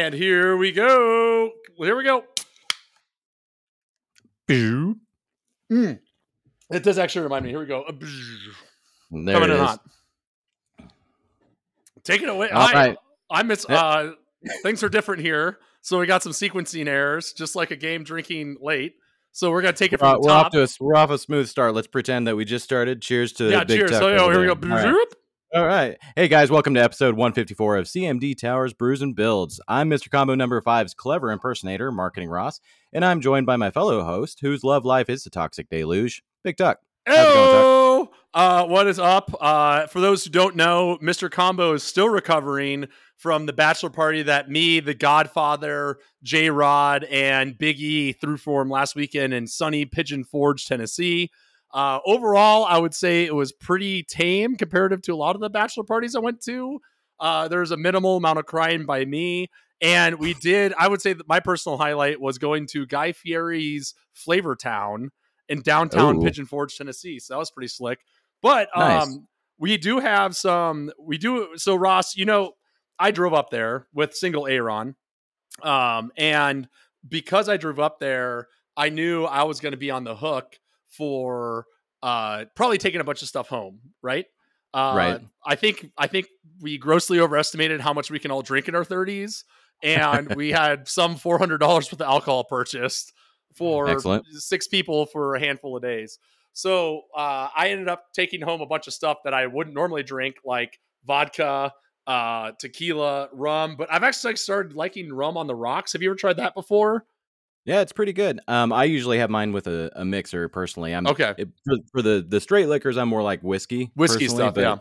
And here we go. Here we go. There Mm. It does actually remind me. Here we go. it Coming in is. hot. Take it away. All I, right. I miss. Yeah. Uh, things are different here, so we got some sequencing errors, just like a game drinking late. So we're gonna take it Uh, from the we're off to a we're off a smooth start. Let's pretend that we just started. Cheers to yeah, Big cheers. Tuck So yo, over here we go. there. All right. All right. Hey guys, welcome to episode 154 of CMD Towers Brews and Builds. I'm Mr. Combo number five's clever impersonator, Marketing Ross, and I'm joined by my fellow host, whose love life is the toxic deluge, Big Duck. Hello. Uh, what is up? Uh, for those who don't know, Mr. Combo is still recovering from the bachelor party that me, the Godfather, J Rod, and Big E threw for him last weekend in sunny Pigeon Forge, Tennessee. Uh, overall, I would say it was pretty tame comparative to a lot of the bachelor parties I went to. Uh, there's a minimal amount of crying by me. And we did, I would say that my personal highlight was going to Guy Fieri's Flavor Town in downtown Ooh. Pigeon Forge, Tennessee. So that was pretty slick. But um, Nice. we do have some. We do. So Ross, you know, I drove up there with single Aaron, um, and because I drove up there, I knew I was going to be on the hook for uh, probably taking a bunch of stuff home. Right. Uh, Right. I think I think we grossly overestimated how much we can all drink in our thirties, and we had some four hundred dollars worth of alcohol purchased for Excellent. six people for a handful of days. So uh, I ended up taking home a bunch of stuff that I wouldn't normally drink, like vodka, uh, tequila, rum. But I've actually started liking rum on the rocks. Have you ever tried that before? Yeah, it's pretty good. Um, I usually have mine with a, a mixer personally. I'm Okay, it, for, for the the straight liquors. I'm more like whiskey, whiskey stuff. Yeah,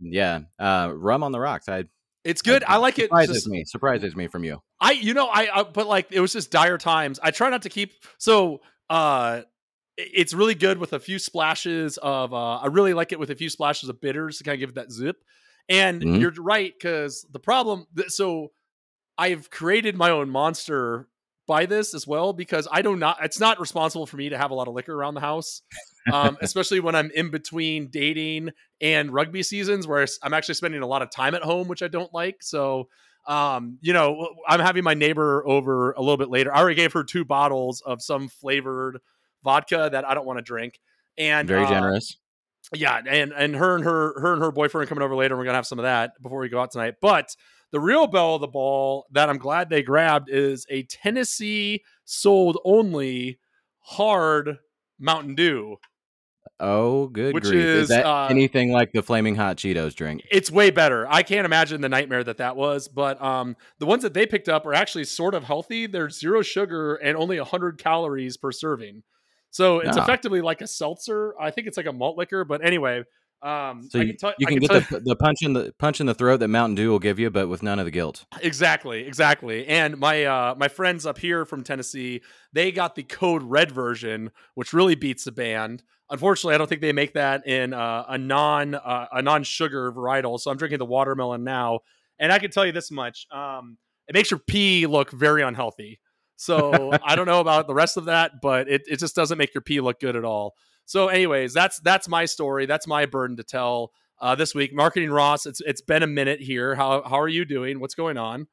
yeah. Uh, rum on the rocks. I it's good. I like it. surprises just- me. Surprises me from you. I, you know, I, I, but like it was just dire times. I try not to keep so. uh it's really good with a few splashes of. uh I really like it with a few splashes of bitters to kind of give it that zip. And Mhm. you're right because the problem. th- So I've created my own monster by this as well because I do not. It's not responsible for me to have a lot of liquor around the house, um, especially when I'm in between dating and rugby seasons, where I'm actually spending a lot of time at home, which I don't like. So um, you know, I'm having my neighbor over a little bit later. I already gave her two bottles of some flavored vodka that I don't want to drink. And Very uh, generous. yeah, and and her and her her and her boyfriend are coming over later. and We're gonna have some of that before we go out tonight. But the real bell of the ball that I'm glad they grabbed is a Tennessee sold only hard Mountain Dew. Oh, good which grief! is, Is, that uh, anything like the flaming hot Cheetos drink? It's way better. I can't imagine the nightmare that that was. But um, the ones that they picked up are actually sort of healthy. They're zero sugar and only 100 calories per serving. So it's Ah. effectively like a seltzer. I think it's like a malt liquor. But anyway, um, So you, can tell you can, tell get the, the punch in the punch in the throat that Mountain Dew will give you, but with none of the guilt. Exactly, exactly. And my uh my friends up here from Tennessee, they got the code red version, which really beats the band. Unfortunately, I don't think they make that in uh, a non uh, a non sugar varietal. So I'm drinking the watermelon now, and I can tell you this much: um, it makes your pee look very unhealthy. So I don't know about the rest of that, but it it just doesn't make your pee look good at all. So, anyways, that's that's my story. That's my burden to tell uh, this week. Marketing Ross, it's it's been a minute here. How how are you doing? What's going on?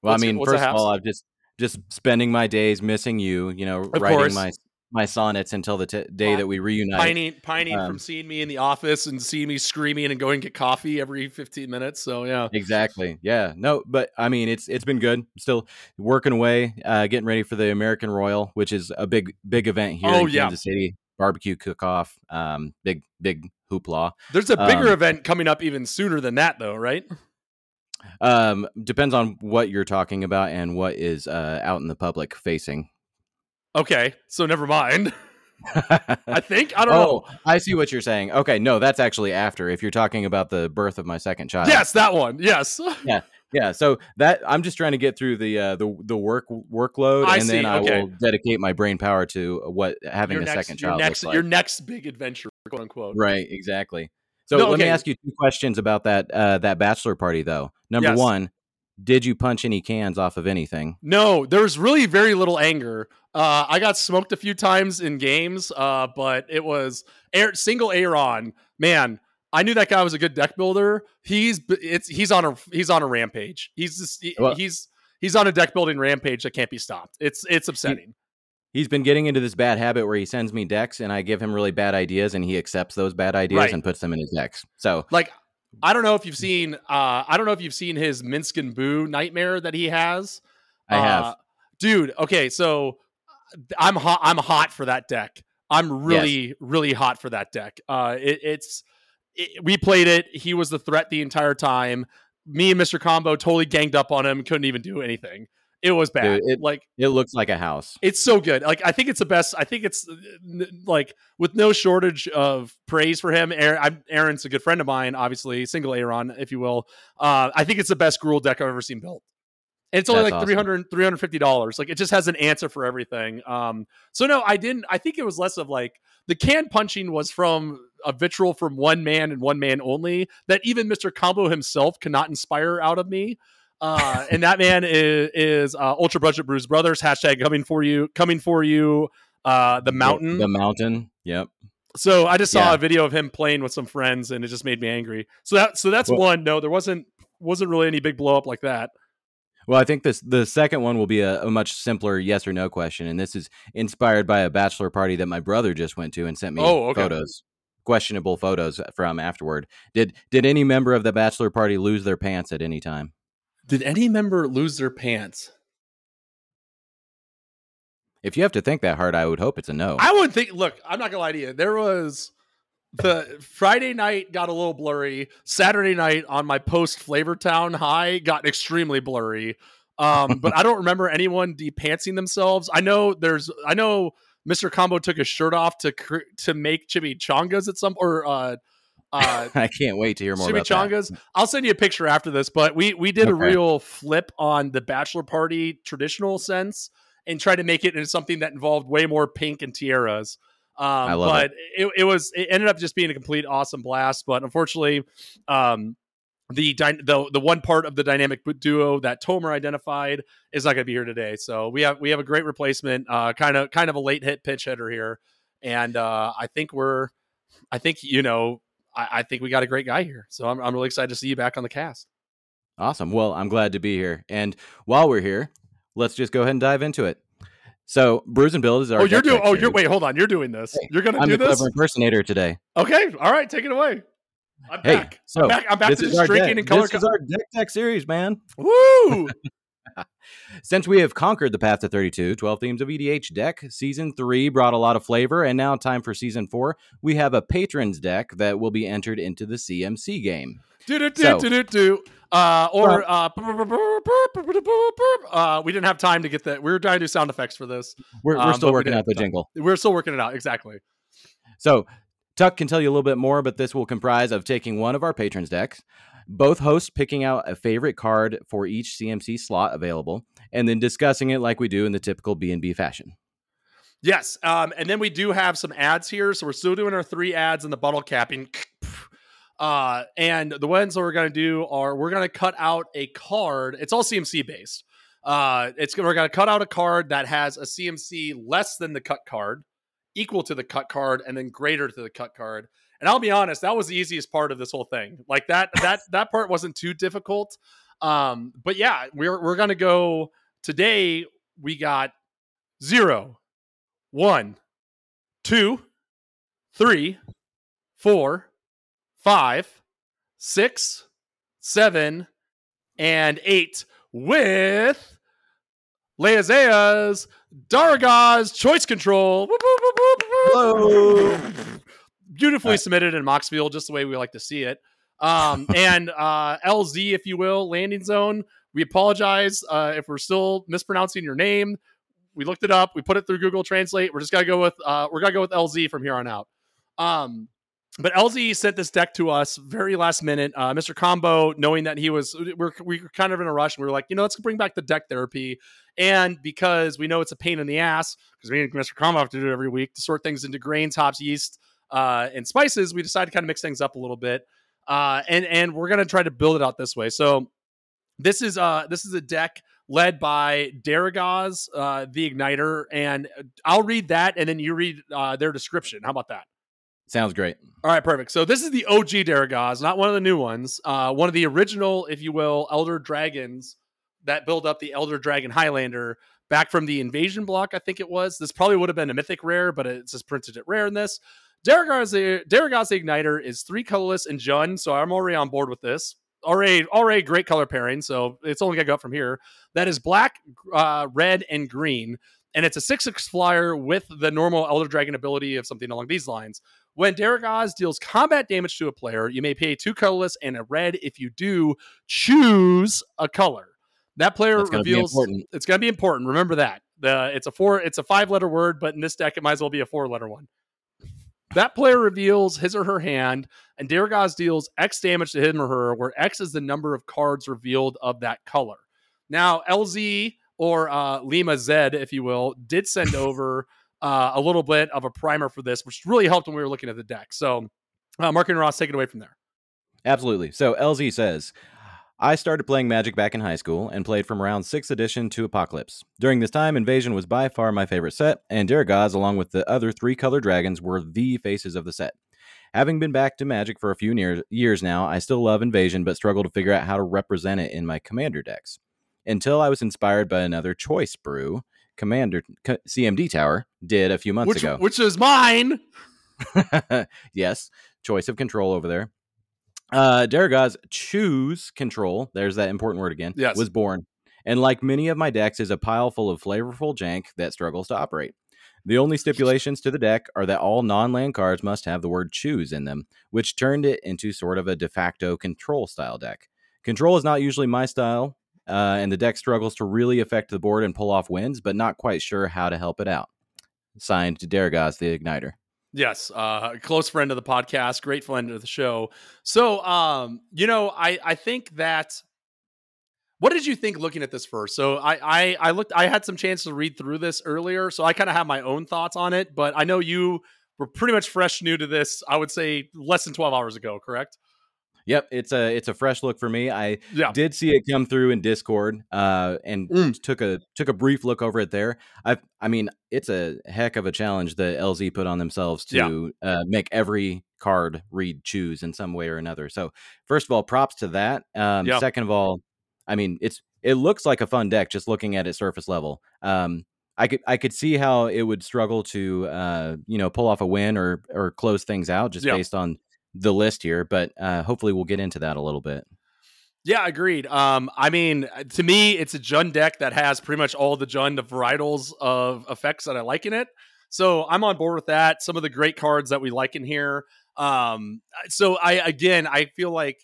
Well, What's- I mean, first of all, I've just just spending my days missing you. You know, writing course. my my sonnets until the t- day that we reunite. pining pining from Um, seeing me in the office and seeing me screaming and going to get coffee every 15 minutes so yeah Exactly. Yeah. No, but I mean, it's it's been good. Still working away, uh, getting ready for the American Royal, which is a big big event here Oh, in yeah. Kansas City. Barbecue cook off. Um, big big hoopla. there's a bigger Um, event coming up even sooner than that though right Um, depends on what you're talking about and what is uh out in the public facing. okay so never mind i think i don't know oh, I see what you're saying. Okay, no, that's actually after. If you're talking about the birth of my second child. yes that one yes Yeah, so that I'm just trying to get through the uh, the the work workload, I and then I okay. will dedicate my brain power to what having your a next, second your child next like. your next big adventure quote unquote Right, exactly. So No, let me ask you two questions about that uh, that bachelor party, though. Number Yes. one, did you punch any cans off of anything? No, there was really very little anger. Uh, I got smoked a few times in games, uh, but it was air, single Aaron. Man, I knew that guy was a good deck builder. He's it's he's on a he's on a rampage. He's just he- Well- he's he's on a deck building rampage that can't be stopped. It's it's upsetting. He's been getting into this bad habit where he sends me decks and I give him really bad ideas and he accepts those bad ideas Right. and puts them in his decks. So like I don't know if you've seen uh I don't know if you've seen his Minsc and Boo nightmare that he has. I have. Uh, dude, okay, so I'm hot I'm hot for that deck. I'm really really hot for that deck. Uh it, it's it, we played it. He was the threat the entire time. Me and Mr. Combo totally ganged up on him, couldn't even do anything. It was bad. Dude, it- like it looks like a house. it's so good. Like I think it's the best. I think it's uh, like with no shortage of praise for him. Aaron, I'm, Aaron's a good friend of mine, obviously single Aaron, if you will. Uh, I think it's the best Gruul deck I've ever seen built. And it's only That's like awesome. 300 350 dollars. Like it just has an answer for everything. Um, so no, I didn't. I think it was less of like the can punching was from a vitriol from one man and one man only that even Mr. Combo himself cannot inspire out of me. Uh, and that man is, is uh, Ultra Budget Bruce Brothers. Hashtag coming for you, coming for you. Uh, the mountain. The, mountain. Yep. so I just saw Yeah. a video of him playing with some friends, and it just made me angry. So that so that's Well- one. No, there wasn't wasn't really any big blow up like that. Well, I think this the second one will be a, a much simpler yes or no question, and this is inspired by a bachelor party that my brother just went to and sent me Oh, okay. photos, questionable photos from afterward. Did did any member of the bachelor party lose their pants at any time? Did any member lose their pants? If you have to think that hard, I would hope it's a no. I wouldn't think. Look, I'm not gonna lie to you. There was the Friday night got a little blurry. Saturday night on my post Flavor Town high got extremely blurry. Um, but I don't remember anyone depantsing themselves. I know there's. I know Mr. Combo took his shirt off to cr- to make chimichangas at some or uh, uh, I can't wait to hear more about that. I'll send you a picture after this, but we we did a real flip on the bachelor party traditional sense and tried to make it into something that involved way more pink and tiaras. Um, I love but it. It, was it ended up just being a complete awesome blast. But unfortunately, um, the, the the one part of the dynamic duo that Tomer identified is not going to be here today. So we have we have a great replacement, uh, kind of kind of a late hit pitch hitter here, and uh, I think we're I think you know I, I think we got a great guy here. So I'm I'm really excited to see you back on the cast. Awesome. Well, I'm glad to be here. And while we're here, let's just go ahead and dive into it. So, Brews and Build is our. oh, you're doing. Oh, you're wait. Hold on. You're doing this. Hey, You're gonna I'm do the this. clever impersonator today. Okay. All right. Take it away. I'm Hey, back. so I'm back. I'm back this to just drinking deck. and color. This is our deck series, man. Woo! Since we have conquered the path to 32, 12 themes of EDH deck, season three brought a lot of flavor, and now time for season four. We have a patrons deck that will be entered into the CMC game. do do do do do do. Uh, or uh, uh, we didn't have time to get that. We were trying to do sound effects for this. We're, we're Um, still but we working out the jingle. We're still working it out. Exactly. So, Tuck can tell you a little bit more, but this will comprise of taking one of our patrons decks, both hosts picking out a favorite card for each CMC slot available, and then discussing it like we do in the typical B&B fashion. Yes. Um, and then we do have some ads here. So we're still doing our three ads in the bottle capping. Uh, and the ones that we're going to do are we're going to cut out a card. It's all CMC based. Uh, it's we're going to cut out a card that has a CMC less than the cut card, equal to the cut card, and then greater to the cut card. And I'll be honest, that was the easiest part of this whole thing. Like that that that part wasn't too difficult. Um, but yeah, we're we're going to go today. We got zero, one, two, three, four, five, six, seven, and eight with Leazea's Darigaaz's choice control. Hello. Beautifully Alright. submitted in Moxfield, just the way we like to see it. Um, and uh, LZ, if you will, landing zone. We apologize uh, if we're still mispronouncing your name. We looked it up. We put it through Google Translate. We're just gonna go with uh, we're gonna go with LZ from here on out. Um, but LZ sent this deck to us very last minute. Uh, Mr. Combo, knowing that he was, we're, we were kind of in a rush. and We were like, you know, let's bring back the deck therapy. And because we know it's a pain in the ass, because me and Mr. Combo have to do it every week to sort things into grains, hops, yeast, uh, and spices, we decided to kind of mix things up a little bit. Uh, and and we're gonna try to build it out this way. So this is uh this is a deck led by Darigaaz, uh, the Igniter, and I'll read that, and then you read uh, their description. How about that? Sounds great. All right, perfect. So this is the OG Darigaaz, not one of the new ones. Uh, one of the original, if you will, Elder Dragons that build up the Elder Dragon Highlander back from the invasion block, I think it was. This probably would have been a mythic rare, but it's just printed it rare in this. Darigaaz Igniter is three colorless and Jund, so I'm already on board with this. Already, already great color pairing, so it's only gonna go up from here. That is black, uh, red, and green, and it's a six six flyer with the normal Elder Dragon ability of something along these lines. When Darigaaz deals combat damage to a player, you may pay two colorless and a red. If you do, choose a color. That player That's reveals it's going to be important. Remember that. The it's a four it's a five letter word, but in this deck it might as well be a four letter one. That player reveals his or her hand, and Darigaaz deals X damage to him or her, where X is the number of cards revealed of that color. Now, LZ or uh, Lima Z, if you will, did send over uh, a little bit of a primer for this, which really helped when we were looking at the deck. So, uh, Mark and Ross, take it away from there. Absolutely. So LZ says, I started playing Magic back in high school and played from around 6th edition to Apocalypse. During this time, Invasion was by far my favorite set, and Darigaaz, along with the other three color dragons, were the faces of the set. Having been back to Magic for a few near- years now, I still love Invasion, but struggle to figure out how to represent it in my commander decks. Until I was inspired by another choice brew, Commander CMD Tower did a few months Which, ago. which is mine. yes, choice of control over there. Uh, Darigaaz choose control. There's that important word again. Yes. was born, and like many of my decks, is a pile full of flavorful jank that struggles to operate. The only stipulations to the deck are that all non-land cards must have the word choose in them, which turned it into sort of a de facto control style deck. Control is not usually my style, uh, and the deck struggles to really affect the board and pull off wins, but not quite sure how to help it out. Signed Darigaaz the Igniter. Yes, uh, close friend of the podcast, great friend of the show. So, um, you know, I I think that. What did you think looking at this first? So I I, I looked. I had some chance to read through this earlier, so I kind of have my own thoughts on it. But I know you were pretty much fresh new to this. I would say less than twelve hours ago. Correct? Yep, it's a it's a fresh look for me. I Yeah. did see it come through in Discord, uh, and Mm. took a took a brief look over it there. I I mean, it's a heck of a challenge that LZ put on themselves Yeah. to uh, make every card read choose in some way or another. So first of all, props to that. Um, Yeah. Second of all, I mean, it's it looks like a fun deck just looking at it surface level. Um, I could I could see how it would struggle to uh, you know pull off a win or or close things out just Yeah. based on the list here, but uh, hopefully we'll get into that a little bit. Yeah, agreed. Um, I mean, to me, it's a Jund deck that has pretty much all the Jund varietals of effects that I like in it. So I'm on board with that. Some of the great cards that we like in here. Um, so I again, I feel like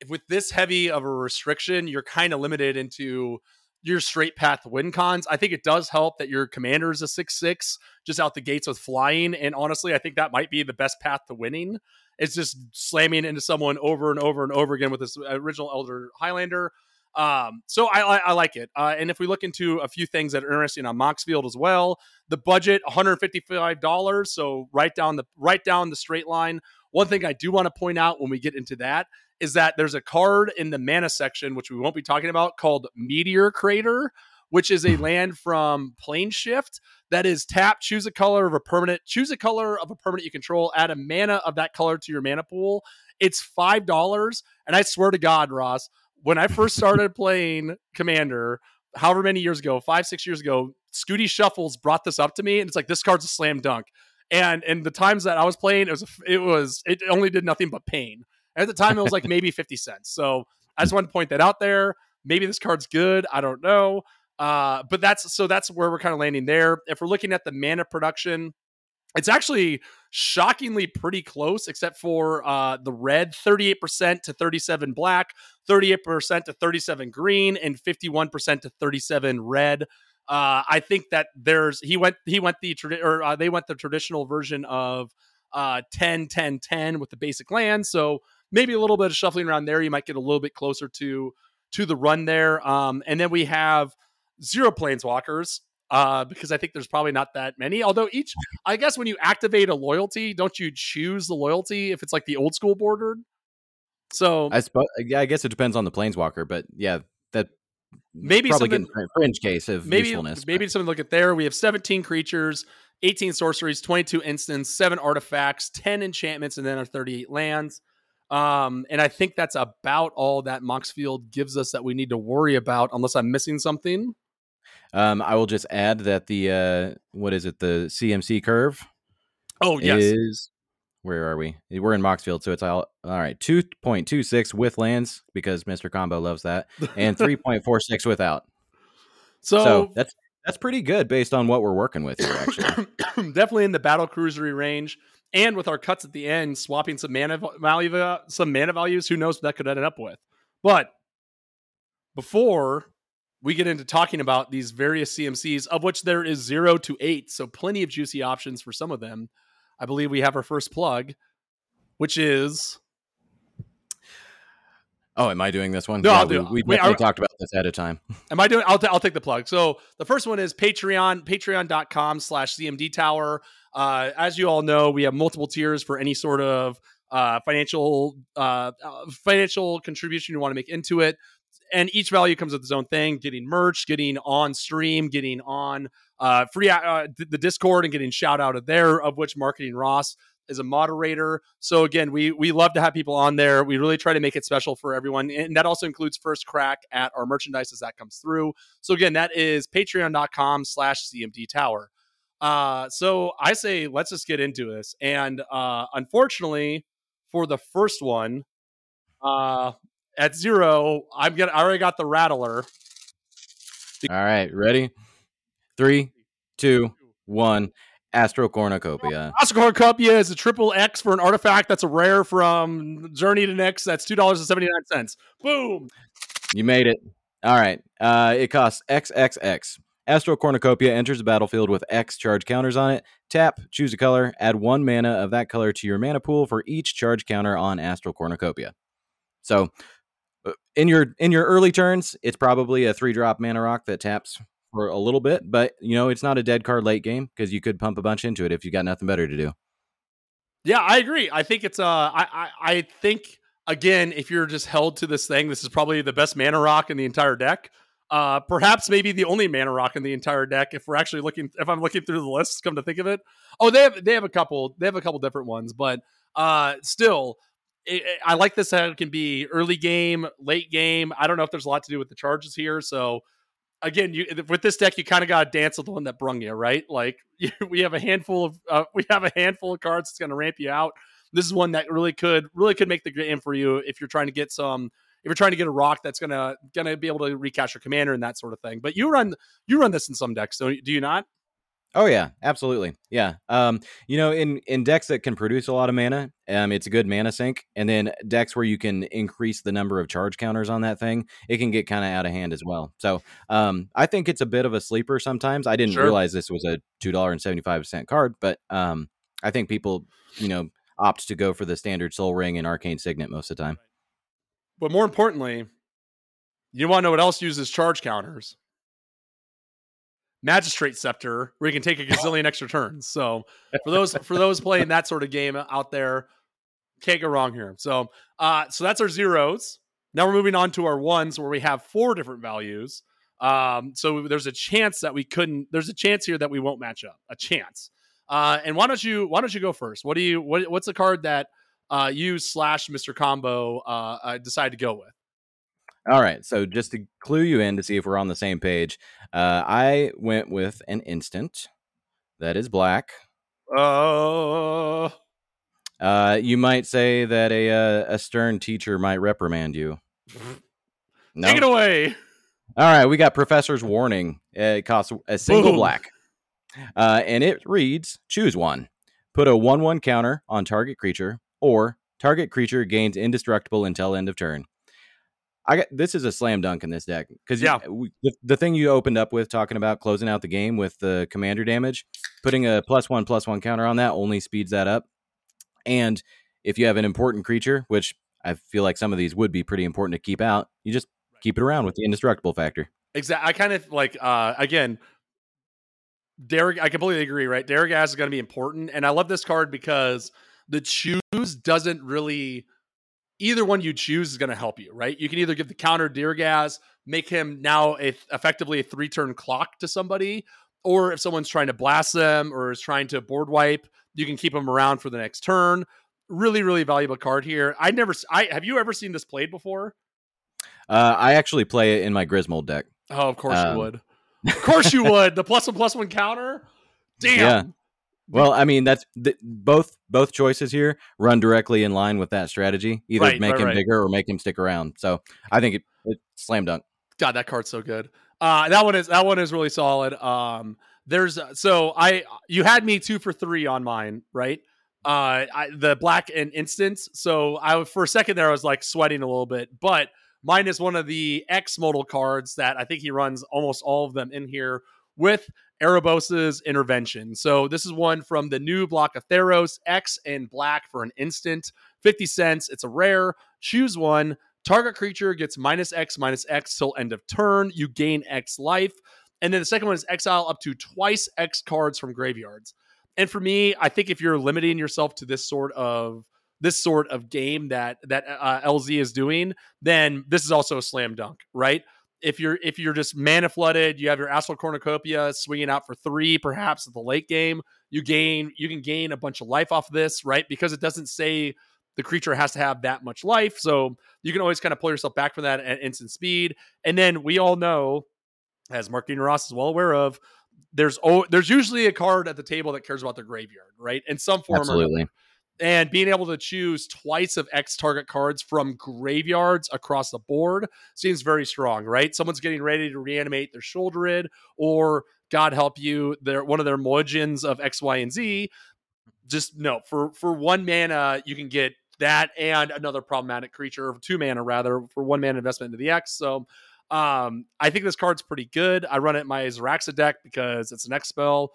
if with this heavy of a restriction, you're kind of limited into your straight path win cons. I think it does help that your commander is a six six just out the gates with flying, and honestly, I think that might be the best path to winning. It's just slamming into someone over and over and over again with this original Elder Highlander. Um, so I, I, I like it. Uh, and if we look into a few things that are interesting on Moxfield as well, the budget $155. So right down the right down the straight line. One thing I do want to point out when we get into that is that there's a card in the mana section, which we won't be talking about, called Meteor Crater, which is a hmm. land from Planeshift that is tap, choose a color of a permanent, choose a color of a permanent you control, add a mana of that color to your mana pool. It's five dollars, and I swear to God, Ross, when I first started playing Commander, however many years ago, five six years ago, Scooty Shuffles brought this up to me, and it's like this card's a slam dunk. And and the times that I was playing, it was it was it only did nothing but pain. At the time, it was like maybe fifty cents. So I just wanted to point that out there. Maybe this card's good. I don't know. Uh, but that's so that's where we're kind of landing there. If we're looking at the mana production, it's actually shockingly pretty close, except for uh, the red 38% to 37 black, 38% to 37 green, and 51% to 37 red. Uh, I think that there's he went he went the or uh, they went the traditional version of uh 10 10 10 with the basic land so maybe a little bit of shuffling around there you might get a little bit closer to to the run there um and then we have zero planeswalkers uh because i think there's probably not that many although each i guess when you activate a loyalty don't you choose the loyalty if it's like the old school bordered so I suppose. Yeah, I guess it depends on the planeswalker, but yeah, that Maybe probably something- getting fr- fringe case of maybe usefulness. maybe something to look at there. We have 17 creatures, 18 sorceries, 22 instants, seven artifacts, 10 enchantments, and then our 38 lands. Um, and I think that's about all that Moxfield gives us that we need to worry about, unless I'm missing something. Um, I will just add that the uh, what is it? The CMC curve. Oh yes. Is where are we? We're in Moxfield, so it's all all right. Two point two six with lands because Mister Combo loves that, and three point four six without. So, So that's that's pretty good based on what we're working with here. Actually, definitely in the battle cruisery range, and with our cuts at the end, swapping some mana value, some mana values. Who knows what that could end up with? But before we get into talking about these various CMCs, of which there is zero to eight, so plenty of juicy options for some of them. I believe we have our first plug, which is oh, am I doing this one? No, yeah, I'll do we, we Wait, are- talked about this ahead of time. Am I doing? I'll, t- I'll take the plug. So the first one is Patreon, patreon.com slash CMD Tower. Uh, as you all know, we have multiple tiers for any sort of uh, financial uh, uh, financial contribution you want to make into it. And each value comes with its own thing: getting merch, getting on stream, getting on uh, free uh, the Discord, and getting shout out of there. Of which Marketing Ross is a moderator. So again, we we love to have people on there. We really try to make it special for everyone, and that also includes first crack at our merchandise as that comes through. So again, that is patreon.com slash CMD Tower. Uh, so I say let's just get into this. And uh, unfortunately, for the first one, uh, at zero, I'm gonna I already got the rattler. All right, ready? Three, two, one. Astral Cornucopia. Astral Cornucopia is a triple X for an artifact that's a rare from Journey to Nyx. That's two dollars and seventy nine cents. Boom. You made it. All right. Uh, it costs XXX. Astral Cornucopia enters the battlefield with X charge counters on it. Tap, choose a color, add one mana of that color to your mana pool for each charge counter on Astral Cornucopia. So, uh, in your in your early turns, it's probably a three drop mana rock that taps for a little bit, but you know it's not a dead card late game because you could pump a bunch into it if you got nothing better to do. Yeah, I agree. I think it's uh I, I I think again, if you're just held to this thing, this is probably the best mana rock in the entire deck. Uh perhaps maybe the only mana rock in the entire deck if we're actually looking if I'm looking through the list, come to think of it. Oh, they have they have a couple they have a couple different ones, but uh still it, it- I like this how it can be early game, late game. I don't know if there's a lot to do with the charges here, so again, you with this deck, you kind of got to dance with the one that brung you, right? Like you, we have a handful of uh, we have a handful of cards that's going to ramp you out. This is one that really could really could make the game for you if you're trying to get some if you're trying to get a rock that's gonna gonna be able to recast your commander and that sort of thing. But you run you run this in some decks, do do you not? Oh yeah, absolutely. Yeah. Um, you know, in in decks that can produce a lot of mana, um, it's a good mana sink. And then decks where you can increase the number of charge counters on that thing, it can get kind of out of hand as well. So, um, I think it's a bit of a sleeper sometimes. I didn't Sure. realize this was a two dollar and seventy five cent card, but um, I think people, you know, opt to go for the standard Sol Ring and Arcane Signet most of the time. But more importantly, you want to know what else uses charge counters? Magistrate Scepter, where you can take a gazillion extra turns. So for those for those playing that sort of game out there, can't go wrong here. So uh so that's our zeros. Now we're moving on to our ones where we have four different values. Um, so there's a chance that we couldn't. There's a chance here that we won't match up. A chance. Uh, and why don't you why don't you go first? What do you what, what's the card that uh, you slash Mr. Combo uh, uh, decide to go with? All right. So just to clue you in to see if we're on the same page, uh, I went with an instant that is black. Uh, Uh, you might say that a uh, a stern teacher might reprimand you. No. take it away. All right, we got Professor's Warning. It costs a single Boom. black, uh, and it reads: Choose one. Put a one-one counter on target creature, or target creature gains indestructible until end of turn. I got this is a slam dunk in this deck because Yeah. we, the, the thing you opened up with talking about closing out the game with the commander damage, putting a plus one plus one counter on that only speeds that up. And if you have an important creature, which I feel like some of these would be pretty important to keep out, you just keep it around with the indestructible factor. Exactly. I kind of like uh again. Derek, I completely agree. Right, Darigaaz is going to be important, and I love this card because the choose doesn't really. Either one you choose is going to help you, right? You can either give the counter Darigaaz, make him now a, effectively a three turn clock to somebody, or if someone's trying to blast them or is trying to board wipe, you can keep them around for the next turn. really really valuable card here. I never I have you ever seen this played before? Uh, I actually play it in my Grismold deck. Oh, of course Um, you would. Of course you would. The plus one plus one counter. Damn. Well, I mean, that's th- both both choices here run directly in line with that strategy. Either Right, make right, him right. bigger or make him stick around. So I think it, it slam dunk. God, that card's so good. Uh, that one is that one is really solid. Um, there's so I you had me two for three on mine, right? Uh, I, the black and instance. So I for a second there I was like sweating a little bit, but mine is one of the X modal cards that I think he runs almost all of them in here with Erebos's intervention. So this is one from the new block of Theros X and black for an instant, fifty cents. It's a rare. Choose one. Target creature gets minus X minus X till end of turn. You gain X life. And then the second one is exile up to twice X cards from graveyards. And for me, I think if you're limiting yourself to this sort of this sort of game that that uh, LZ is doing, then this is also a slam dunk, right? If you're if you're just mana flooded, you have your Astral Cornucopia swinging out for three, perhaps at the late game, you gain you can gain a bunch of life off this, right? Because it doesn't say the creature has to have that much life, so you can always kind of pull yourself back from that at instant speed. And then we all know, as Marketing Ross is well aware of, there's oh, there's usually a card at the table that cares about the graveyard, right? In some form or Absolutely. another. And being able to choose twice of X target cards from graveyards across the board seems very strong, right? Someone's getting ready to reanimate their Sheoldred, or God help you, their one of their Mojians of X, Y, and Z. Just no, for for one mana, you can get that and another problematic creature, two mana rather, for one mana investment into the X. So um, I think this card's pretty good. I run it in my Zaxara deck because it's an X spell.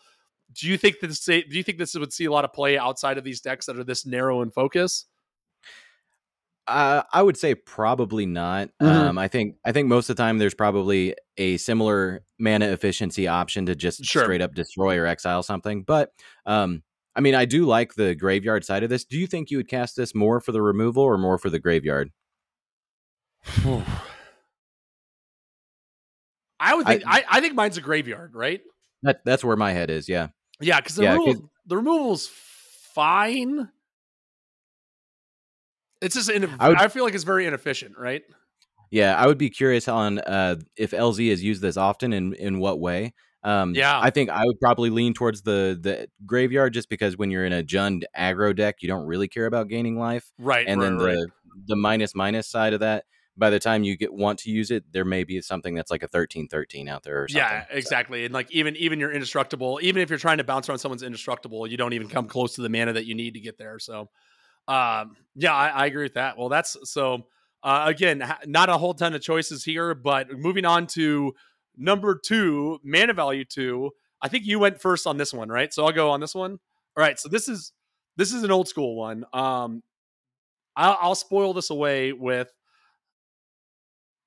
Do you think this? Do you think this would see a lot of play outside of these decks that are this narrow in focus? Uh, I would say probably not. Mhm. Um, I think I think most of the time there's probably a similar mana efficiency option to just Sure. straight up destroy or exile something. But um, I mean, I do like the graveyard side of this. Do you think you would cast this more for the removal or more for the graveyard? I would I- think. I, I, think mine's a graveyard, right? That that's where my head is. Yeah. Yeah, because the Yeah, removal, the removal's fine. It's just in, I would- I feel like it's very inefficient, right? Yeah, I would be curious on uh, if LZ has used this often and in what way. Um, Yeah. I think I would probably lean towards the the graveyard just because when you're in a Jund aggro deck, you don't really care about gaining life, Right. and right, then right. the the minus minus side of that. By the time you get want to use it, there may be something that's like a thirteen thirteen out there or something. Yeah, exactly. And like even even you're indestructible, even if you're trying to bounce around someone's indestructible, you don't even come close to the mana that you need to get there. So, um, yeah, I, I agree with that. Well, that's so. Uh, again, not a whole ton of choices here, but moving on to number two, mana value two. I think you went first on this one, right? So I'll go on this one. All right. So this is this is an old school one. Um, I'll, I'll spoil this away with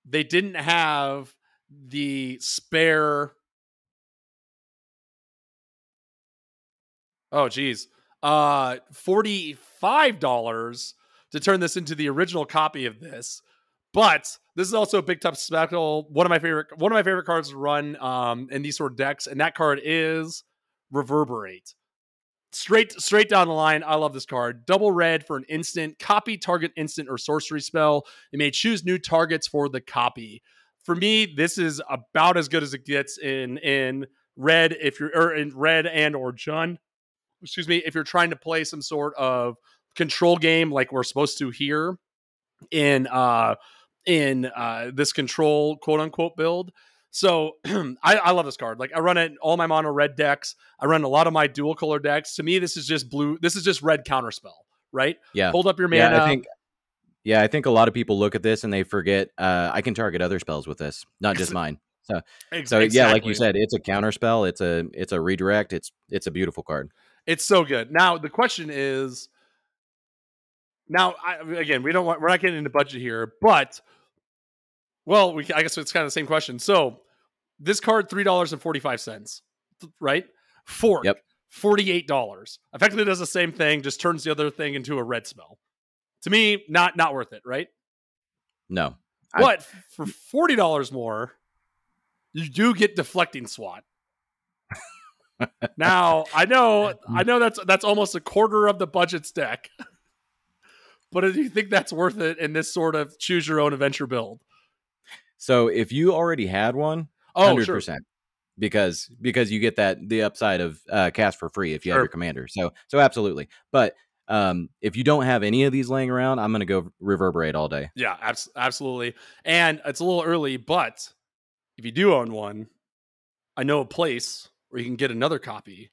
they didn't have the spare oh geez. Uh $45 to turn this into the original copy of this but this is also a big tough spectacle. One of my favorite one of my favorite cards to run um in these sort of decks and that card is reverberate straight straight down the line i love this card. Double red for an instant copy target instant or sorcery spell. It may choose new targets for the copy. For me this is about as good as it gets in in red if you're or in red and or Jun. excuse me if you're trying to play some sort of control game like we're supposed to here in uh in uh this control quote unquote build so I, I love this card. Like I run it in all my mono red decks. I run a lot of my dual color decks. To me, this is just blue. This is just red counterspell, right? Yeah. Hold up your mana. Yeah, I think. Yeah, I think a lot of people look at this and they forget. Uh, I can target other spells with this, not just mine. Ex- So yeah, like you said, it's a counter spell. It's a it's a redirect. It's it's a beautiful card. It's so good. Now the question is, now I, again, we don't want we're not getting into budget here, but well, we I guess it's kind of the same question. So this card three dollars and forty five cents, right? Fork, Yep. forty eight dollars. Effectively does the same thing, just turns the other thing into a red spell. To me, not not worth it, right? No, I- for forty dollars more, you do get deflecting SWAT. now I know mm-hmm. I know that's that's almost a quarter of the budget's deck. but do you think that's worth it in this sort of choose your own adventure build? So if you already had one, Oh, hundred sure. percent, because because you get that the upside of uh, cast for free if you have your commander. So so absolutely. But um, if you don't have any of these laying around, I'm gonna go reverberate all day. Yeah, abs- absolutely. And it's a little early, but if you do own one, I know a place where you can get another copy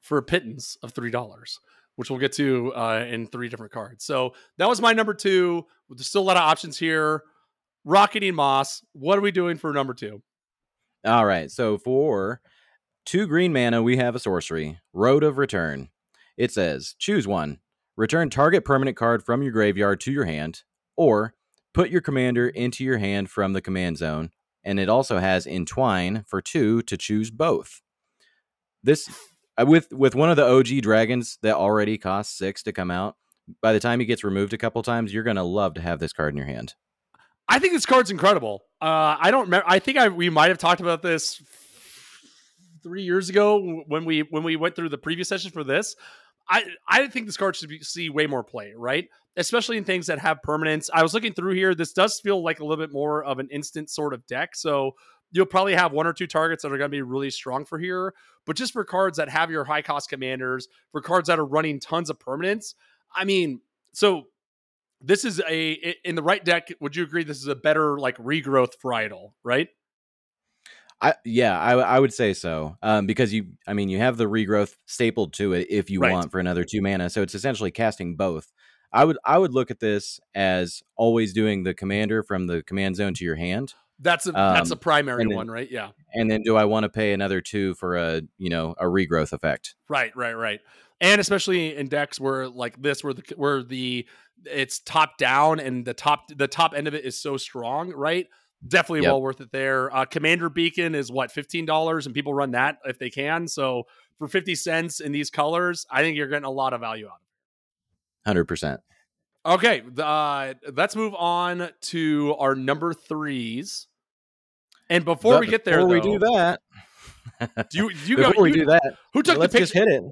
for a pittance of three dollars, which we'll get to uh, in three different cards. So that was my number two. There's still a lot of options here. Marketing Ross. What are we doing for number two? All right. So for two green mana, we have a sorcery, Road of Return. It says choose one, return target permanent card from your graveyard to your hand, or put your commander into your hand from the command zone. And it also has Entwine for two to choose both. This uh, with with one of the OG dragons that already costs six to come out. By the time he gets removed a couple times, you're gonna love to have this card in your hand. I think this card's incredible. Uh, I don't remember. I think I we might have talked about this three years ago when we when we went through the previous session for this. I I think this card should be, see way more play, right? Especially in things that have permanence. I was looking through here. This does feel like a little bit more of an instant sort of deck. So you'll probably have one or two targets that are going to be really strong for here. But just for cards that have your high cost commanders, for cards that are running tons of permanence, I mean, so this is a in the right deck. Would you agree this is a better like regrowth varietal, right? I yeah, I I would say so. Um, because you, I mean, you have the regrowth stapled to it if you Right. want for another two mana, so it's essentially casting both. I would I would look at this as always doing the commander from the command zone to your hand, That's a that's a Um, primary then- one, right? Yeah. and then do I want to pay another two for a you know a regrowth effect? Right, right, right. And especially in decks where like this, where the where the it's top down and the top the top end of it is so strong, right? Definitely Yep. well worth it there. Uh, Command Beacon is what fifteen dollars, and people run that if they can. So for fifty cents in these colors, I think you're getting a lot of value out of it. Hundred percent. Okay, uh, let's move on to our number threes. And before we get there, before we do that, do you you before got we you- do that, who took the just picture? hit it.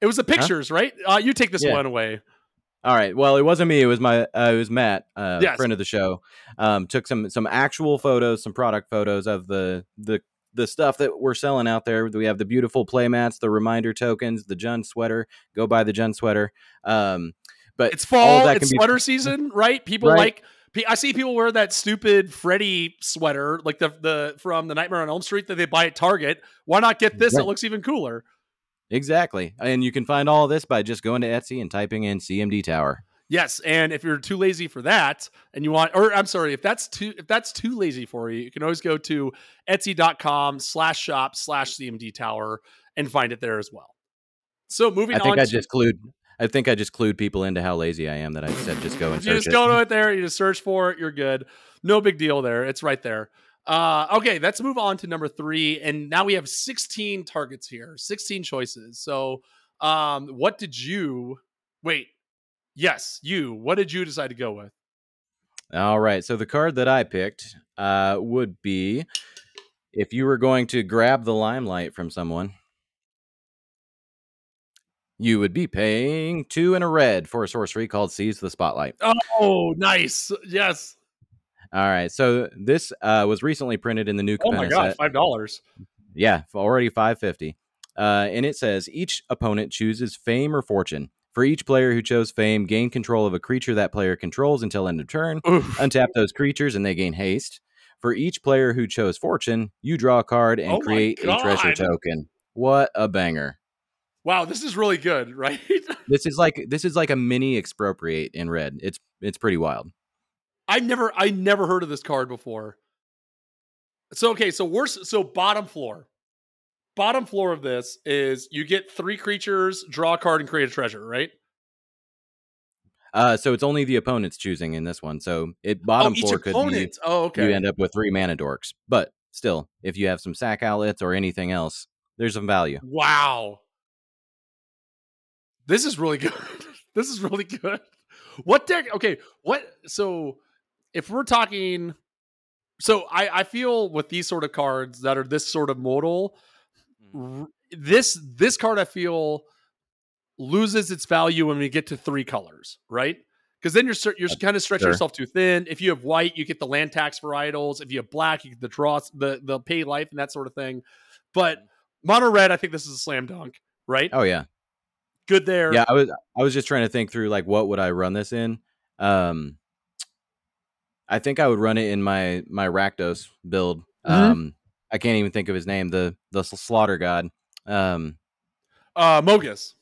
It was the pictures, right? Uh, you take this Yeah. one away. All right. Well, it wasn't me. It was my. Uh, it was Matt, uh, Yes. friend of the show. Um, took some some actual photos, some product photos of the the the stuff that we're selling out there. We have the beautiful play mats, the reminder tokens, the Jun sweater. Go buy the Jun sweater. Um, but It's all fall. that It's can be- sweater season, right? People Right. like. I see people wear that stupid Freddy sweater, like the the from the Nightmare on Elm Street that they buy at Target. Why not get this? Right. It looks even cooler. Exactly, and you can find all this by just going to Etsy and typing in CMD Tower. Yes, and if you're too lazy for that, and you want, or I'm sorry, if that's too if that's too lazy for you, you can always go to Etsy.com slash shop slash CMD Tower and find it there as well. So moving on, I think I to- just clued. I think I just clued people into how lazy I am that I said just go and you search just it. go to it there. You just search for it. You're good. No big deal there. It's right there. Uh, okay, let's move on to number three. And now we have 16 targets here, 16 choices. So, um, what did you wait? Yes, you. What did you decide to go with? All right. So the card that I picked uh, would be if you were going to grab the limelight from someone, you would be paying two and a red for a sorcery called Seize the Spotlight. Oh, nice. Yes. All right. So this uh, was recently printed in the new card. Oh my god, five dollars. Yeah, already 550. Uh, and it says each opponent chooses fame or fortune. For each player who chose fame, gain control of a creature that player controls until end of turn. untap those creatures and they gain haste. For each player who chose fortune, you draw a card and Oh create a treasure token. What a banger. Wow, this is really good, right? This is like this is like a mini expropriate in red. It's it's pretty wild. I never I never heard of this card before. So okay, so worst so bottom floor. Bottom floor of this is you get three creatures, draw a card, and create a treasure, right? Uh so it's only the opponent's choosing in this one. So it bottom oh, floor could opponent. oh, okay. you end up with three mana dorks. But still, if you have some sack outlets or anything else, there's some value. wow. This is really good. this is really good. What deck? Okay, what? So if we're talking, so I I feel with these sort of cards that are this sort of modal, r- this this card I feel loses its value when we get to three colors, right? because then you're you're kind of stretching Sure. yourself too thin. If you have white, you get the land tax varietals. If you have black, you get the draw the the pay life and that sort of thing. But mono red, I think this is a slam dunk, right? Oh yeah, Good there. yeah. I was I was just trying to think through like what would I run this in. Um, I think I would run it in my my Rakdos build. Mhm. Um, I can't even think of his name. The the slaughter god. Um, Uh, Mogis.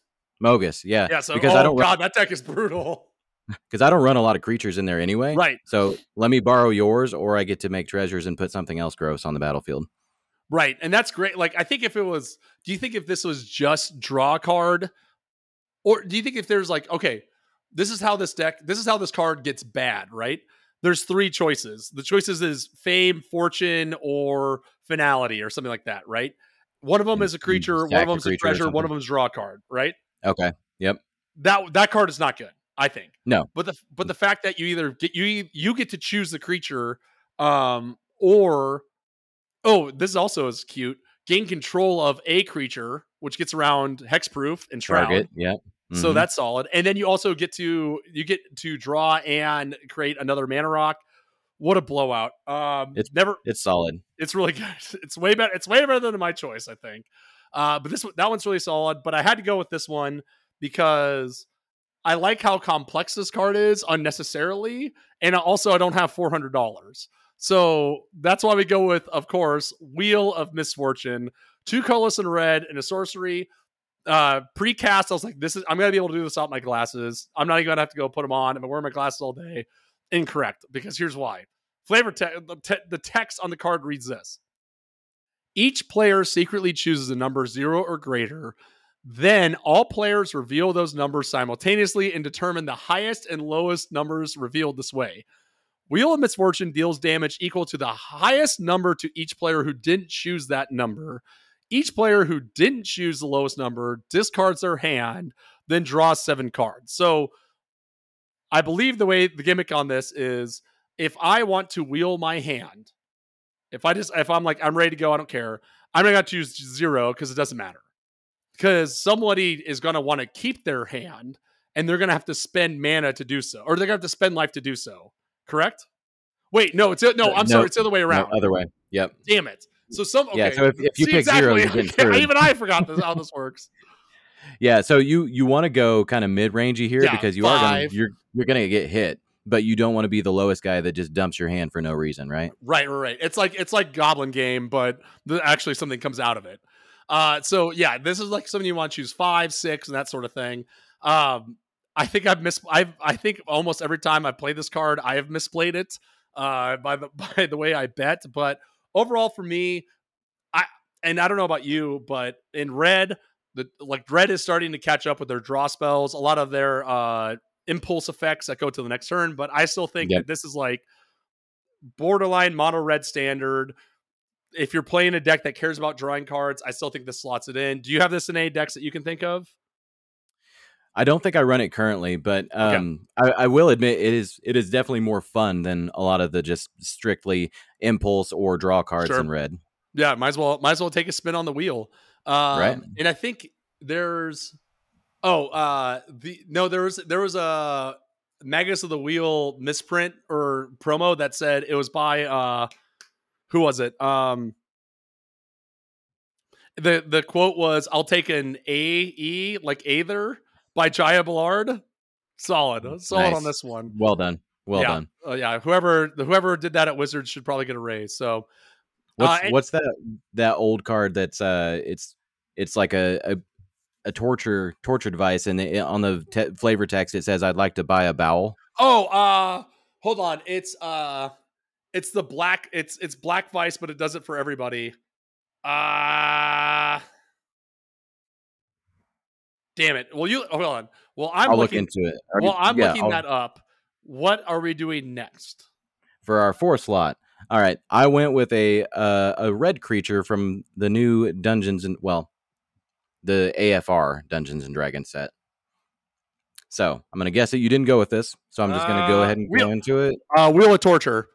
Mogis. Yeah, Yeah. So because oh I don't run, god, that deck is brutal. because I don't run a lot of creatures in there anyway. Right. So let me borrow yours, or I get to make treasures and put something else gross on the battlefield. Right. And that's great. Like, I think if it was, do you think if this was just draw card, or do you think if there's like, okay, this is how this deck, this is how this card gets bad, right? There's three choices. The choices is fame, fortune, or finality, or something like that, right? One of them mm, is a mm, creature, one of a them's a creature treasure, one of them's draw a card, right? Okay. Yep. That that card is not good, I think. No. But the but mm. the fact that you either get you you get to choose the creature, um, or oh, this also is cute. Gain control of a creature, which gets around hexproof and shroud. Target. Yep. So Mhm. that's solid. And then you also get to you get to draw and create another mana rock. What a blowout! Um, It's- never. it's solid. It's really good. It's way better. It's way better than my choice, I think. Uh, but this one- that one's really solid. But I had to go with this one because I like how complex this card is unnecessarily, and also I don't have four hundred dollars. So that's why we go with, of course, Wheel of Misfortune, two colors in red, and a sorcery. Uh, pre-cast, I was like, "This is I'm gonna be able to do this without my glasses. I'm not even gonna have to go put them on. I've been wearing my glasses all day." Incorrect, because here's why. Flavor te- the, te- the text on the card reads this: Each player secretly chooses a number zero or greater. Then all players reveal those numbers simultaneously and determine the highest and lowest numbers revealed this way. Wheel of Misfortune deals damage equal to the highest number to each player who didn't choose that number. Each player who didn't choose the lowest number discards their hand, then draws seven cards. So I believe the way the gimmick on this is if I want to wheel my hand, if I just if I'm like I'm ready to go, I don't care. I'm not gonna choose zero because it doesn't matter. Because somebody is gonna want to keep their hand and they're gonna have to spend mana to do so, or they're gonna have to spend life to do so. Correct? Wait, no, it's no. I'm no, sorry, it's the other way No, around. other way. Yep. Damn it. So some okay. Yeah, so if- if you See, pick zero, you're getting screwed. Even I forgot this, how this works. Yeah. So you you want to go kind of mid rangey here Yeah, because you are gonna, you're you're gonna get hit, but you don't want to be the lowest guy that just dumps your hand for no reason, right? Right, right, right. It's like it's like Goblin Game, but th- actually something comes out of it. Uh, so yeah, this is like something you want to choose five, six, and that sort of thing. Um, I think I've mis. I've I think almost every time I play this card, I have misplayed it. Uh, by the by the way I bet, but overall for me, I and I don't know about you, but in red, the like red is starting to catch up with their draw spells. A lot of their uh impulse effects that go to the next turn, but I still think Yep. that this is like borderline mono red standard. If you're playing a deck that cares about drawing cards, I still think this slots it in. Do you have this in any decks that you can think of? I don't think I run it currently, but um, I, I will admit it is it is definitely more fun than a lot of the just strictly impulse or draw cards Sure. in red. Yeah, might as well might as well take a spin on the wheel. Um, Right. And I think there's oh uh the no there was there was a Magus of the Wheel misprint or promo that said it was by uh who was it? Um the the quote was I'll take an A E like Aether by Jaya Ballard. Solid. Solid Nice. on this one. Well done. Well Yeah. done. Uh, yeah, whoever whoever did that at Wizards should probably get a raise. So What's Uh, and- what's that that old card that's uh it's it's like a a, a torture torture device and it, on the te- flavor text it says I'd like to buy a bowel. Oh, uh hold on. It's uh it's the black it's it's Black Vise, but it does it for everybody. Uh Damn it. Well you hold on. Well I'm I'll look looking into it. Well, I'm yeah, looking I'll- that up. What are we doing next? for our fourth slot. All right, I went with a uh, a red creature from the new Dungeons and well, the AFR Dungeons and Dragons set. So I'm gonna guess that you didn't go with this, so I'm just gonna go Uh, ahead and go into it. Uh Wheel of Torture.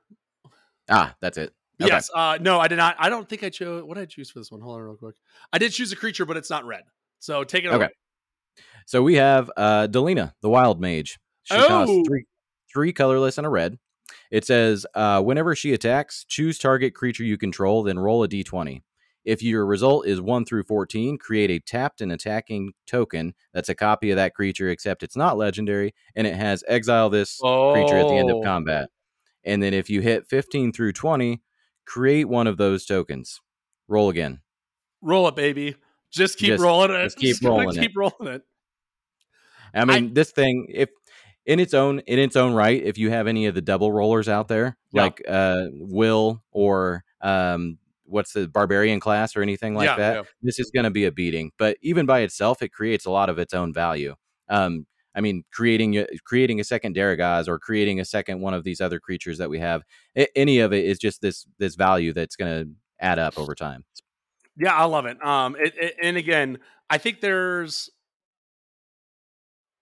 Ah, that's it. Okay. Yes. Uh no, I did not. I don't think I chose what did I choose for this one. Hold on real quick. I did choose a creature, but it's not red. So take it Okay. away. So we have uh Delina, the Wild Mage. She Oh! costs three three colorless and a red. It says uh, whenever she attacks, choose target creature you control, then roll a d20. If your result is 1 through 14, create a tapped and attacking token that's a copy of that creature, except it's not legendary, and it has exile this oh. creature at the end of oh. combat. And then if you hit 15 through 20, create one of those tokens. Roll again. Roll it, baby. Just keep just, rolling it. Just keep just rolling keep it. rolling it. I mean, I, this thing, if in its own in its own right, if you have any of the double rollers out there, yeah. like uh, Wyll or um, what's the barbarian class or anything like yeah, that, yeah. this is going to be a beating. But even by itself, it creates a lot of its own value. Um, I mean, creating creating a second Darigaaz or creating a second one of these other creatures that we have, any of it is just this this value that's going to add up over time. Yeah, I love it. Um, it, it, and again, I think there's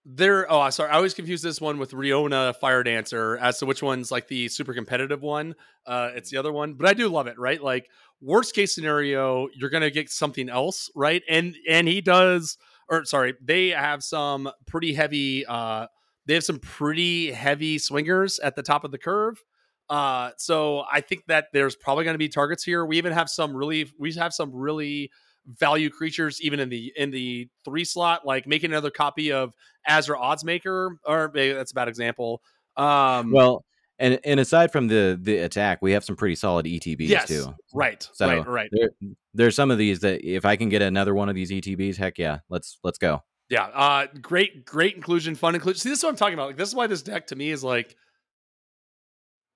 there. Oh, sorry, I always confuse this one with Rionya Fire Dancer as to which one's like the super competitive one. Uh, it's the other one, but I do love it. Right, like worst case scenario, you're gonna get something else, right? And and he does, or sorry, they have some pretty heavy. Uh, they have some pretty heavy swingers at the top of the curve. Uh, so I think that there's probably going to be targets here. We even have some really, we have some really value creatures even in the in the three slot, like making another copy of Azra Oddsmaker, or maybe that's a bad example. Um, well, and and aside from the the attack, we have some pretty solid ETBs yes, too. Right. So right. Right. There, there's some of these that if I can get another one of these ETBs, heck yeah, let's let's go. Yeah. Uh, great, great inclusion, fun inclusion. See, this is what I'm talking about. Like, this is why this deck to me is like,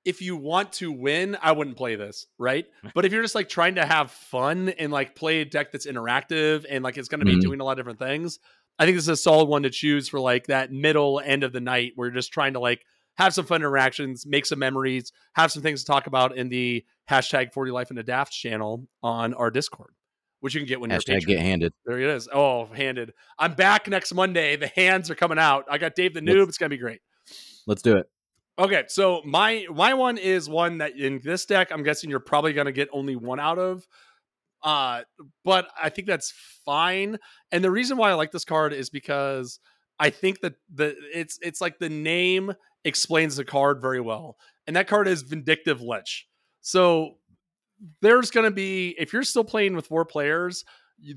if you want to win, I wouldn't play this, right? But if you're just like trying to have fun and like play a deck that's interactive and like it's going to be mm-hmm. doing a lot of different things, I think this is a solid one to choose for like that middle end of the night where you're just trying to like have some fun interactions, make some memories, have some things to talk about in the hashtag 40 life in a daft channel on our Discord, which you can get when hashtag you're get handed. There it is. Oh, handed. I'm back next Monday. The hands are coming out. I got Dave the Noob. Let's, it's gonna be great. Let's do it. Okay, so my my one is one that in this deck, I'm guessing you're probably gonna get only one out of. Uh, but I think that's fine. And the reason why I like this card is because I think that the it's it's like the name explains the card very well. And that card is Vindictive Lich. So there's going to be, if you're still playing with four players,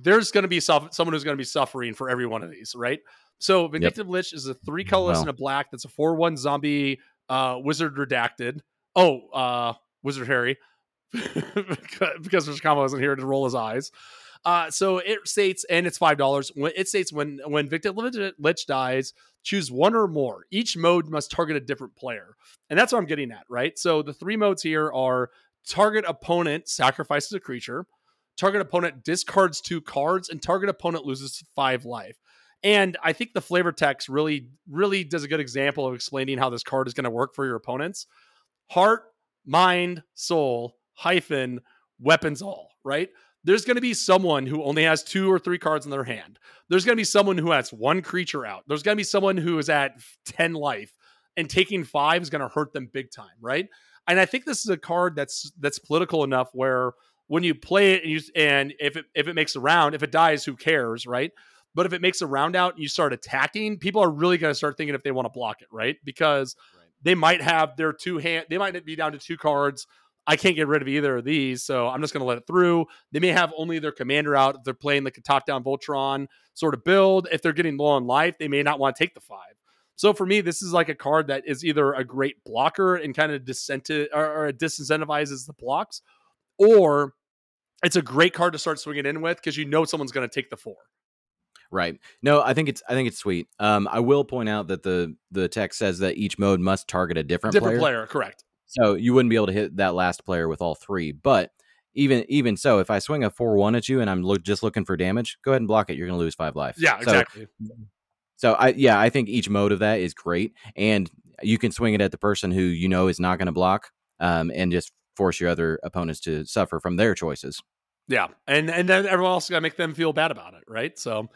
there's going to be someone who's going to be suffering for every one of these, right? So Vindictive yep. Lich is a three colorless wow. and a black. That's a four one zombie uh, wizard redacted. Oh, uh, Wizard Harry, because Mr. Combo wasn't here to roll his eyes. Uh, so it states, and it's five dollars. It states when when Vindictive Lich dies, choose one or more. Each mode must target a different player, and that's what I'm getting at, right? So the three modes here are target opponent sacrifices a creature, target opponent discards two cards, and target opponent loses five life. And I think the flavor text really, really does a good example of explaining how this card is going to work for your opponents. Heart, mind, soul, hyphen, weapons all, right? there's going to be someone who only has two or three cards in their hand. There's going to be someone who has one creature out. There's going to be someone who is at 10 life and taking 5 is going to hurt them big time, right? And I think this is a card that's that's political enough where when you play it and you and if it if it makes a round, if it dies, who cares, right? But if it makes a round out and you start attacking, people are really going to start thinking if they want to block it, right? Because right. they might have their two hand, they might be down to two cards I can't get rid of either of these, so I'm just going to let it through. They may have only their commander out if they're playing like a top down Voltron sort of build. If they're getting low on life, they may not want to take the five. So for me, this is like a card that is either a great blocker and kind of dissented or, or disincentivizes the blocks, or it's a great card to start swinging in with because you know someone's going to take the four. Right. No, I think it's I think it's sweet. Um, I will point out that the the text says that each mode must target a different different player. player correct. So you wouldn't be able to hit that last player with all three. But even even so, if I swing a four one at you and I'm look, just looking for damage, go ahead and block it. You're going to lose five life. Yeah, so, exactly. So I yeah, I think each mode of that is great, and you can swing it at the person who you know is not going to block, um, and just force your other opponents to suffer from their choices. Yeah, and and then everyone else got to make them feel bad about it, right? So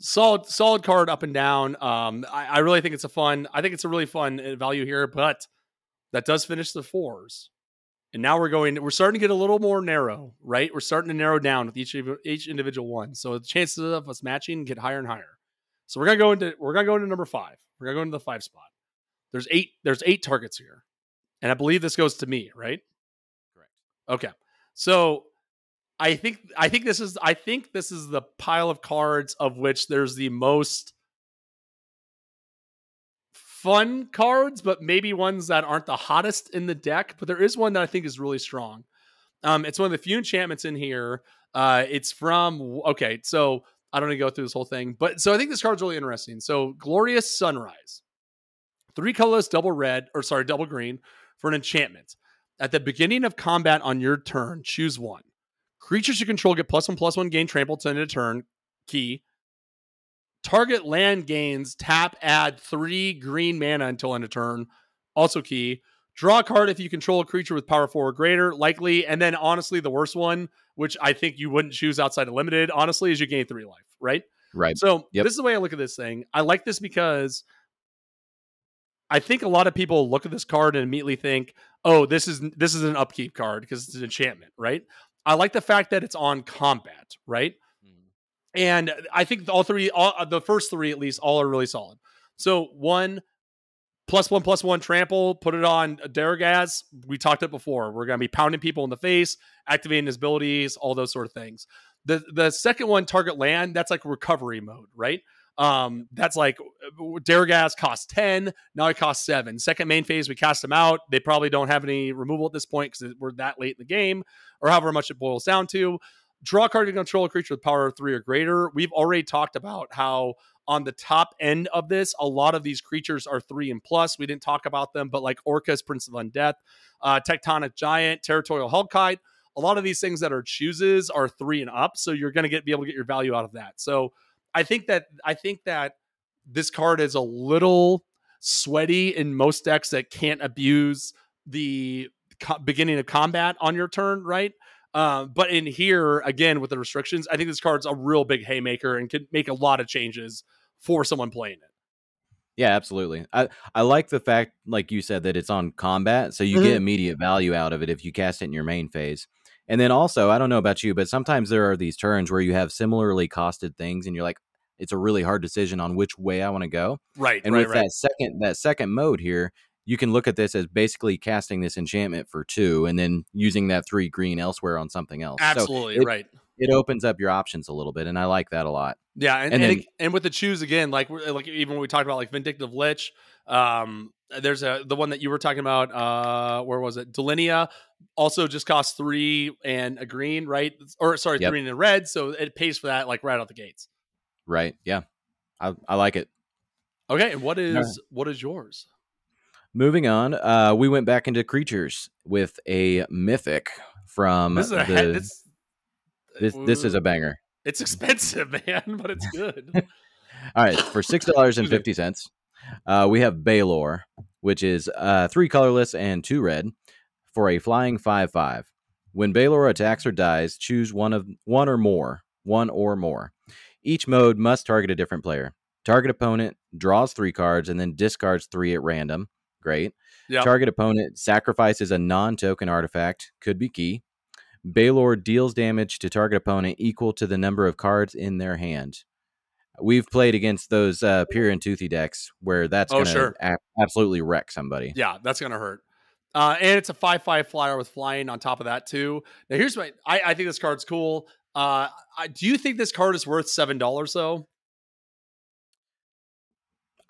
solid solid card up and down. Um, I, I really think it's a fun. I think it's a really fun uh, value here, but that does finish the fours. And now we're going, we're starting to get a little more narrow, right? We're starting to narrow down with each each individual one. So the chances of us matching get higher and higher. So we're gonna go into we're gonna go into number five. We're gonna go into the five spot. There's eight. There's eight targets here, and I believe this goes to me, right? Correct. Okay. So I think I think this is I think this is the pile of cards of which there's the most fun cards, but maybe ones that aren't the hottest in the deck. But there is one that I think is really strong. Um, it's one of the few enchantments in here. Uh, it's from okay, so I don't need to go through this whole thing, but so I think this card's really interesting. So Glorious Sunrise, three colors, double red, or sorry, double green for an enchantment. At the beginning of combat on your turn, choose one. Creatures you control get plus one plus one gain trample to end a turn. Key. Target land gains tap add three green mana until end of turn. Also key. Draw a card if you control a creature with power four or greater, likely. And then honestly, the worst one, which I think you wouldn't choose outside of limited, honestly, is you gain three life, right? Right. So Yep. this is the way I look at this thing. I like this because I think a lot of people look at this card and immediately think, "Oh, this is this is an upkeep card because it's an enchantment," right? I like the fact that it's on combat, right? And I think all three, all uh, the first three at least, all are really solid. So one plus one plus one trample, put it on Darigaaz. We talked it before. We're gonna be pounding people in the face, activating his abilities, all those sort of things. The the second one, target land, that's like recovery mode, right? Um, that's like Darigaaz costs 10, now it costs seven. Second main phase, we cast them out. They probably don't have any removal at this point because we're that late in the game, or however much it boils down to. Draw a card to control a creature with power three or greater. We've already talked about how on the top end of this, a lot of these creatures are three and plus. We didn't talk about them, but like Orcus, Prince of Undeath, uh, Tectonic Giant, Territorial Hellkite, a lot of these things that are chooses are three and up. So you're going to get be able to get your value out of that. So I think that I think that this card is a little sweaty in most decks that can't abuse the co- beginning of combat on your turn, right? Uh, but in here, again, with the restrictions, I think this card's a real big haymaker and can make a lot of changes for someone playing it. Yeah, absolutely. I, I like the fact, like you said, that it's on combat, so you Mhm. get immediate value out of it if you cast it in your main phase. And then also, I don't know about you, but sometimes there are these turns where you have similarly costed things, and you're like, it's a really hard decision on which way I want to go. Right, And right, with right. that second that second mode here, you can look at this as basically casting this enchantment for two, and then using that three green elsewhere on something else. So Absolutely, it- right. it opens up your options a little bit, and I like that a lot. Yeah, and And and, then- and with the choose again, like like even when we talked about like Vindictive Lich, um, there's a the one that you were talking about. Uh, where was it? Delina also just costs three and a green, right? Or sorry, Yep. three and a red, so it pays for that like right out the gates. Right? Yeah, I, I like it. Okay, and what is Yeah. what is yours? Moving on, uh, we went back into creatures with a mythic from This is a the, he- this, this. This is a banger. it's expensive, man, but it's good. All right, for six dollars and fifty cents, uh, we have Balor, which is uh, three colorless and two red for a flying five-five. When Balor attacks or dies, choose one of one or more, one or more. Each mode must target a different player. Target opponent draws three cards and then discards three at random. Great. Yeah. Target opponent sacrifices a non-token artifact. Could be key. Balor deals damage to target opponent equal to the number of cards in their hand. We've played against those uh, Pir and Toothy decks where that's Oh, going to sure. absolutely wreck somebody. Yeah, that's gonna hurt. Uh, and it's a five-five flyer with flying on top of that too. Now, here's my. I, I think this card's cool. Uh, I, do you think this card is worth seven dollars though?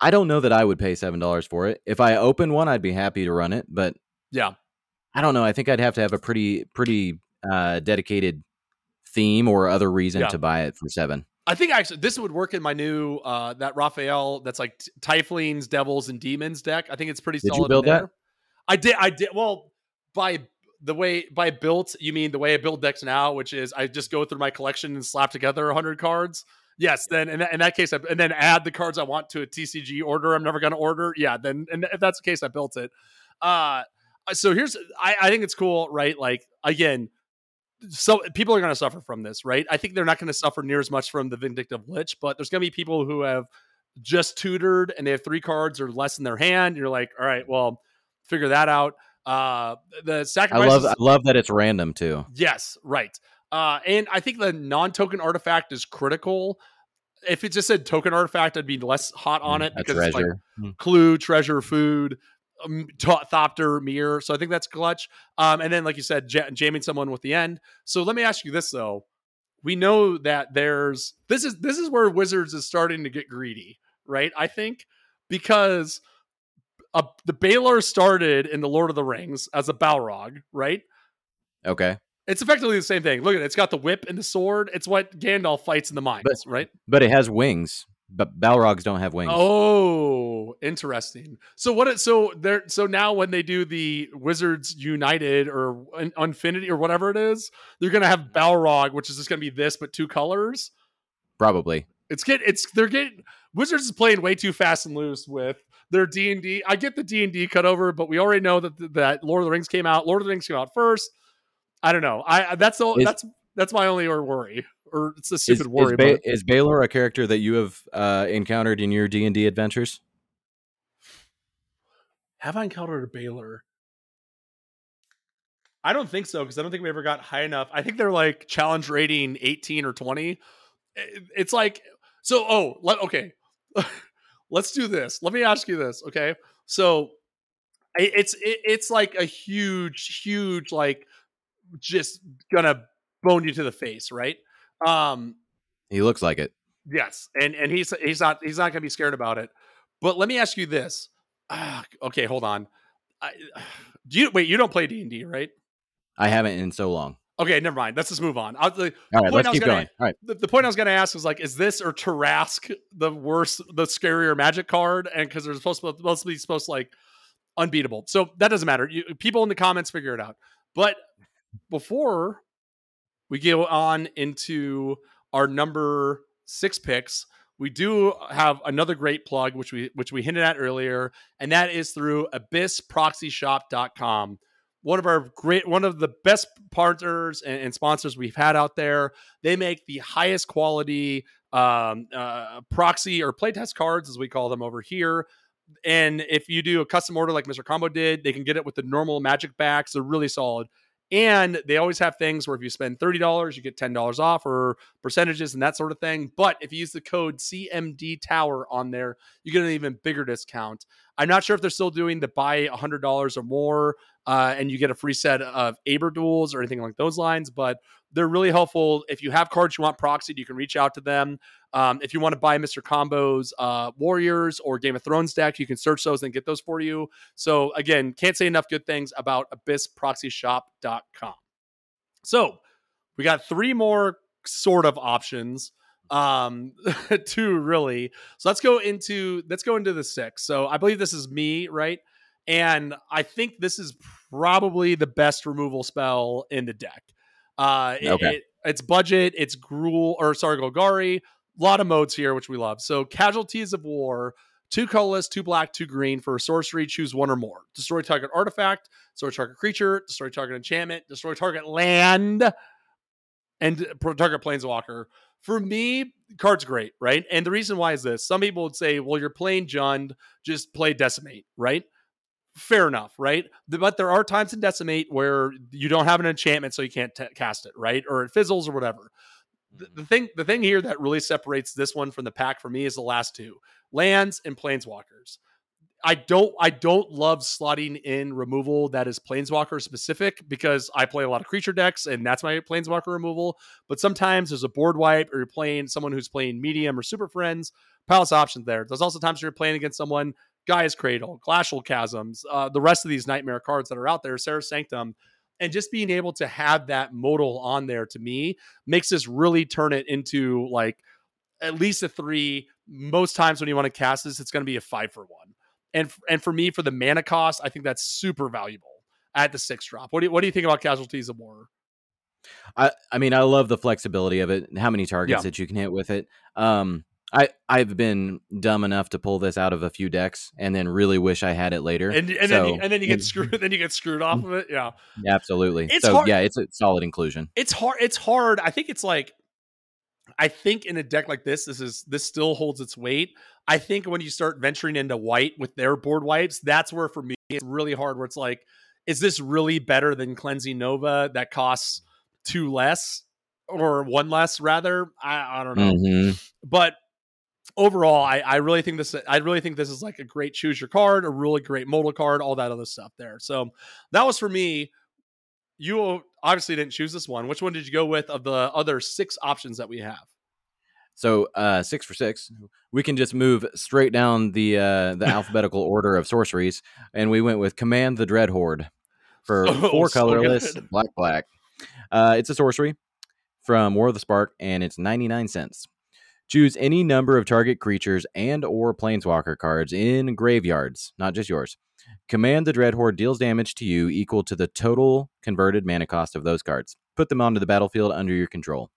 I don't know that I would pay seven dollars for it. If I open one, I'd be happy to run it, but Yeah, I don't know. I think I'd have to have a pretty pretty uh, dedicated theme or other reason Yeah. to buy it for seven. I think actually this would work in my new uh, that Raphael that's like Tieflings, Devils, and Demons deck. I think it's pretty Did you solid. build that? I did. I did. Well, by the way by built, you mean the way I build decks now, which is I just go through my collection and slap together hundred cards. Yes, then in that, in that case, I, and then add the cards I want to a TCG order. I'm never going to order. Yeah, then and if that's the case, I built it. Uh, so here's I, I think it's cool, right? Like again, so people are going to suffer from this, right? I think they're not going to suffer near as much from the vindictive lich, but there's going to be people who have just tutored and they have three cards or less in their hand. You're like, all right, well, figure that out. Uh, the I sacrifice. love I love that it's random too. Yes, right. Uh, and I think the non-token artifact is critical. if it just said token artifact, I'd be less hot on it Mm, A because it's like. Hmm. clue, treasure, food, um, thopter, mirror. So I think that's clutch. Um, and then, like you said, ja- jamming someone with the end. So let me ask you this though: we know that there's this is this is where Wizards is starting to get greedy, right? I think because uh, the Balor started in the Lord of the Rings as a Balrog, right? Okay. It's effectively the same thing. Look at it; it's got the whip and the sword. It's what Gandalf fights in the mines, But- right? But it has wings. But Balrogs don't have wings. Oh, interesting. So what? It, so there. So now when they do the Wizards United or Infinity or whatever it is, they're gonna have Balrog, which is just gonna be this but two colors. Probably. It's get. It's they're getting Wizards is playing way too fast and loose with their D and D. I get the D and D cut over, but we already know that that Lord of the Rings came out. Lord of the Rings came out first. I don't know. I that's the Is- that's that's my only worry, or it's a stupid is, worry. ba- but is Balor a character that you have uh, encountered in your D and D adventures? Have I encountered a Balor? I don't think so because I don't think we ever got high enough. I think they're like challenge rating 18 or 20. It's like so. Oh, let, okay. Let's do this. Let me ask you this. Okay, so it's it, it's like a huge, huge like just gonna bone you to the face, right? Um, He looks like it. Yes, and and he's he's not he's not to be scared about it. But let me ask you this. Ah, okay, hold on. I, do you wait? You don't play D and D, right? I haven't in so long. Okay, never mind. Let's just move on. I'll, the, All right, point let's I was keep gonna- going. All right. the, the point I was going to ask was like, is this or Tarrasque the worst, the scarier Magic card? And because they're supposed to supposed to be supposed to like unbeatable, so that doesn't matter. You, people in the comments figure it out. But before we go on into our number six picks, we do have another great plug, which we which we hinted at earlier, and that is through abyssproxyshop.com. One of our great, one of the best partners and, and sponsors we've had out there. They make the highest quality um, uh, proxy or playtest cards, as we call them over here. And if you do a custom order like Mr. Combo did, they can get it with the normal magic backs. They're really solid. And they always have things where if you spend $30, you get $10 off or percentages and that sort of thing. But if you use the code CMD Tower on there, you get an even bigger discount. I'm not sure if they're still doing the buy $100 or more uh, and you get a free set of Aber duels or anything like those lines, but they're really helpful. If you have cards you want proxied, you can reach out to them. Um, if you want to buy Mr. Combo's uh, Warriors or Game of Thrones deck, you can search those and get those for you. So again, can't say enough good things about abyssproxyshop.com. So we got three more sort of options. Um, two really. So let's go into let's go into the six. So I believe this is me, right? And I think this is probably the best removal spell in the deck. Uh, it- Okay. it- it's budget, it's Gruul or sorry, Golgari. A lot of modes here, which we love. So casualties of war, two colorless, two black, two green for a sorcery. Choose one or more. Destroy target artifact, destroy target creature, destroy target enchantment, destroy target land, and pro- target planeswalker. For me, card's great, right? And the reason why is this: some people would say, "Well, you're playing Jund, just play Decimate," right? Fair enough, right? But there are times in Decimate where you don't have an enchantment, so you can't t- cast it, right? Or it fizzles or whatever. The, the mm-hmm. thing, the thing here that really separates this one from the pack for me is the last two lands and planeswalkers. I don't I don't love slotting in removal that is planeswalker specific because I play a lot of creature decks and that's my planeswalker removal. But sometimes there's a board wipe or you're playing someone who's playing medium or super friends. Palace options there. There's also times you're playing against someone Gaia's Cradle, Glacial Chasms, uh, the rest of these nightmare cards that are out there, Serra's Sanctum, and just being able to have that modal on there to me makes this really turn it into like at least a three. Most times when you want to cast this, it's going to be a five for one. And and for me, for the mana cost, I think that's super valuable at the six drop. What do you, what do you think about Casualties of War? I, I mean, I love the flexibility of it and how many targets Yeah. that you can hit with it. Um, I I've been dumb enough to pull this out of a few decks and then really wish I had it later. And and then you, and then you get screwed. Then you get screwed off of it. Yeah, Absolutely. It's so hard- yeah, it's a solid inclusion. it's hard. It's hard. I think it's like. I think in a deck like this, this is this still holds its weight. I think when you start venturing into white with their board wipes, that's where for me it's really hard. Where it's like, is this really better than cleansing Nova that costs two less or one less rather? I, I don't know. Mhm. But overall, I, I really think this I really think this is like a great choose your card, a really great modal card, all that other stuff there. So that was for me. You obviously didn't choose this one. Which one did you go with of the other six options that we have? So uh, six for six, we can just move straight down the uh, the alphabetical order of sorceries, and we went with Command the Dread Horde for Oh, four so colorless, good. black black. Uh, it's a sorcery from War of the Spark, and it's ninety nine cents. Choose any number of target creatures and or planeswalker cards in graveyards, not just yours. Command the Dread Horde deals damage to you equal to the total converted mana cost of those cards. Put them onto the battlefield under your control.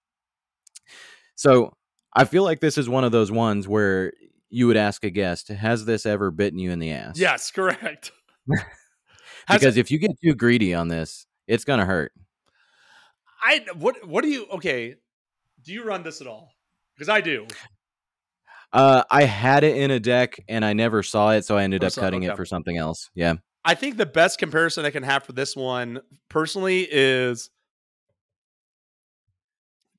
So I feel like this is one of those ones where you would ask a guest, has this ever bitten you in the ass? Yes, correct. Because it- if you get too greedy on this, it's gonna hurt. I what what do you okay? Do you run this at all? Because I do. Uh, I had it in a deck and I never saw it, so I ended Or up cutting okay. it for something else. Yeah. I think the best comparison I can have for this one personally is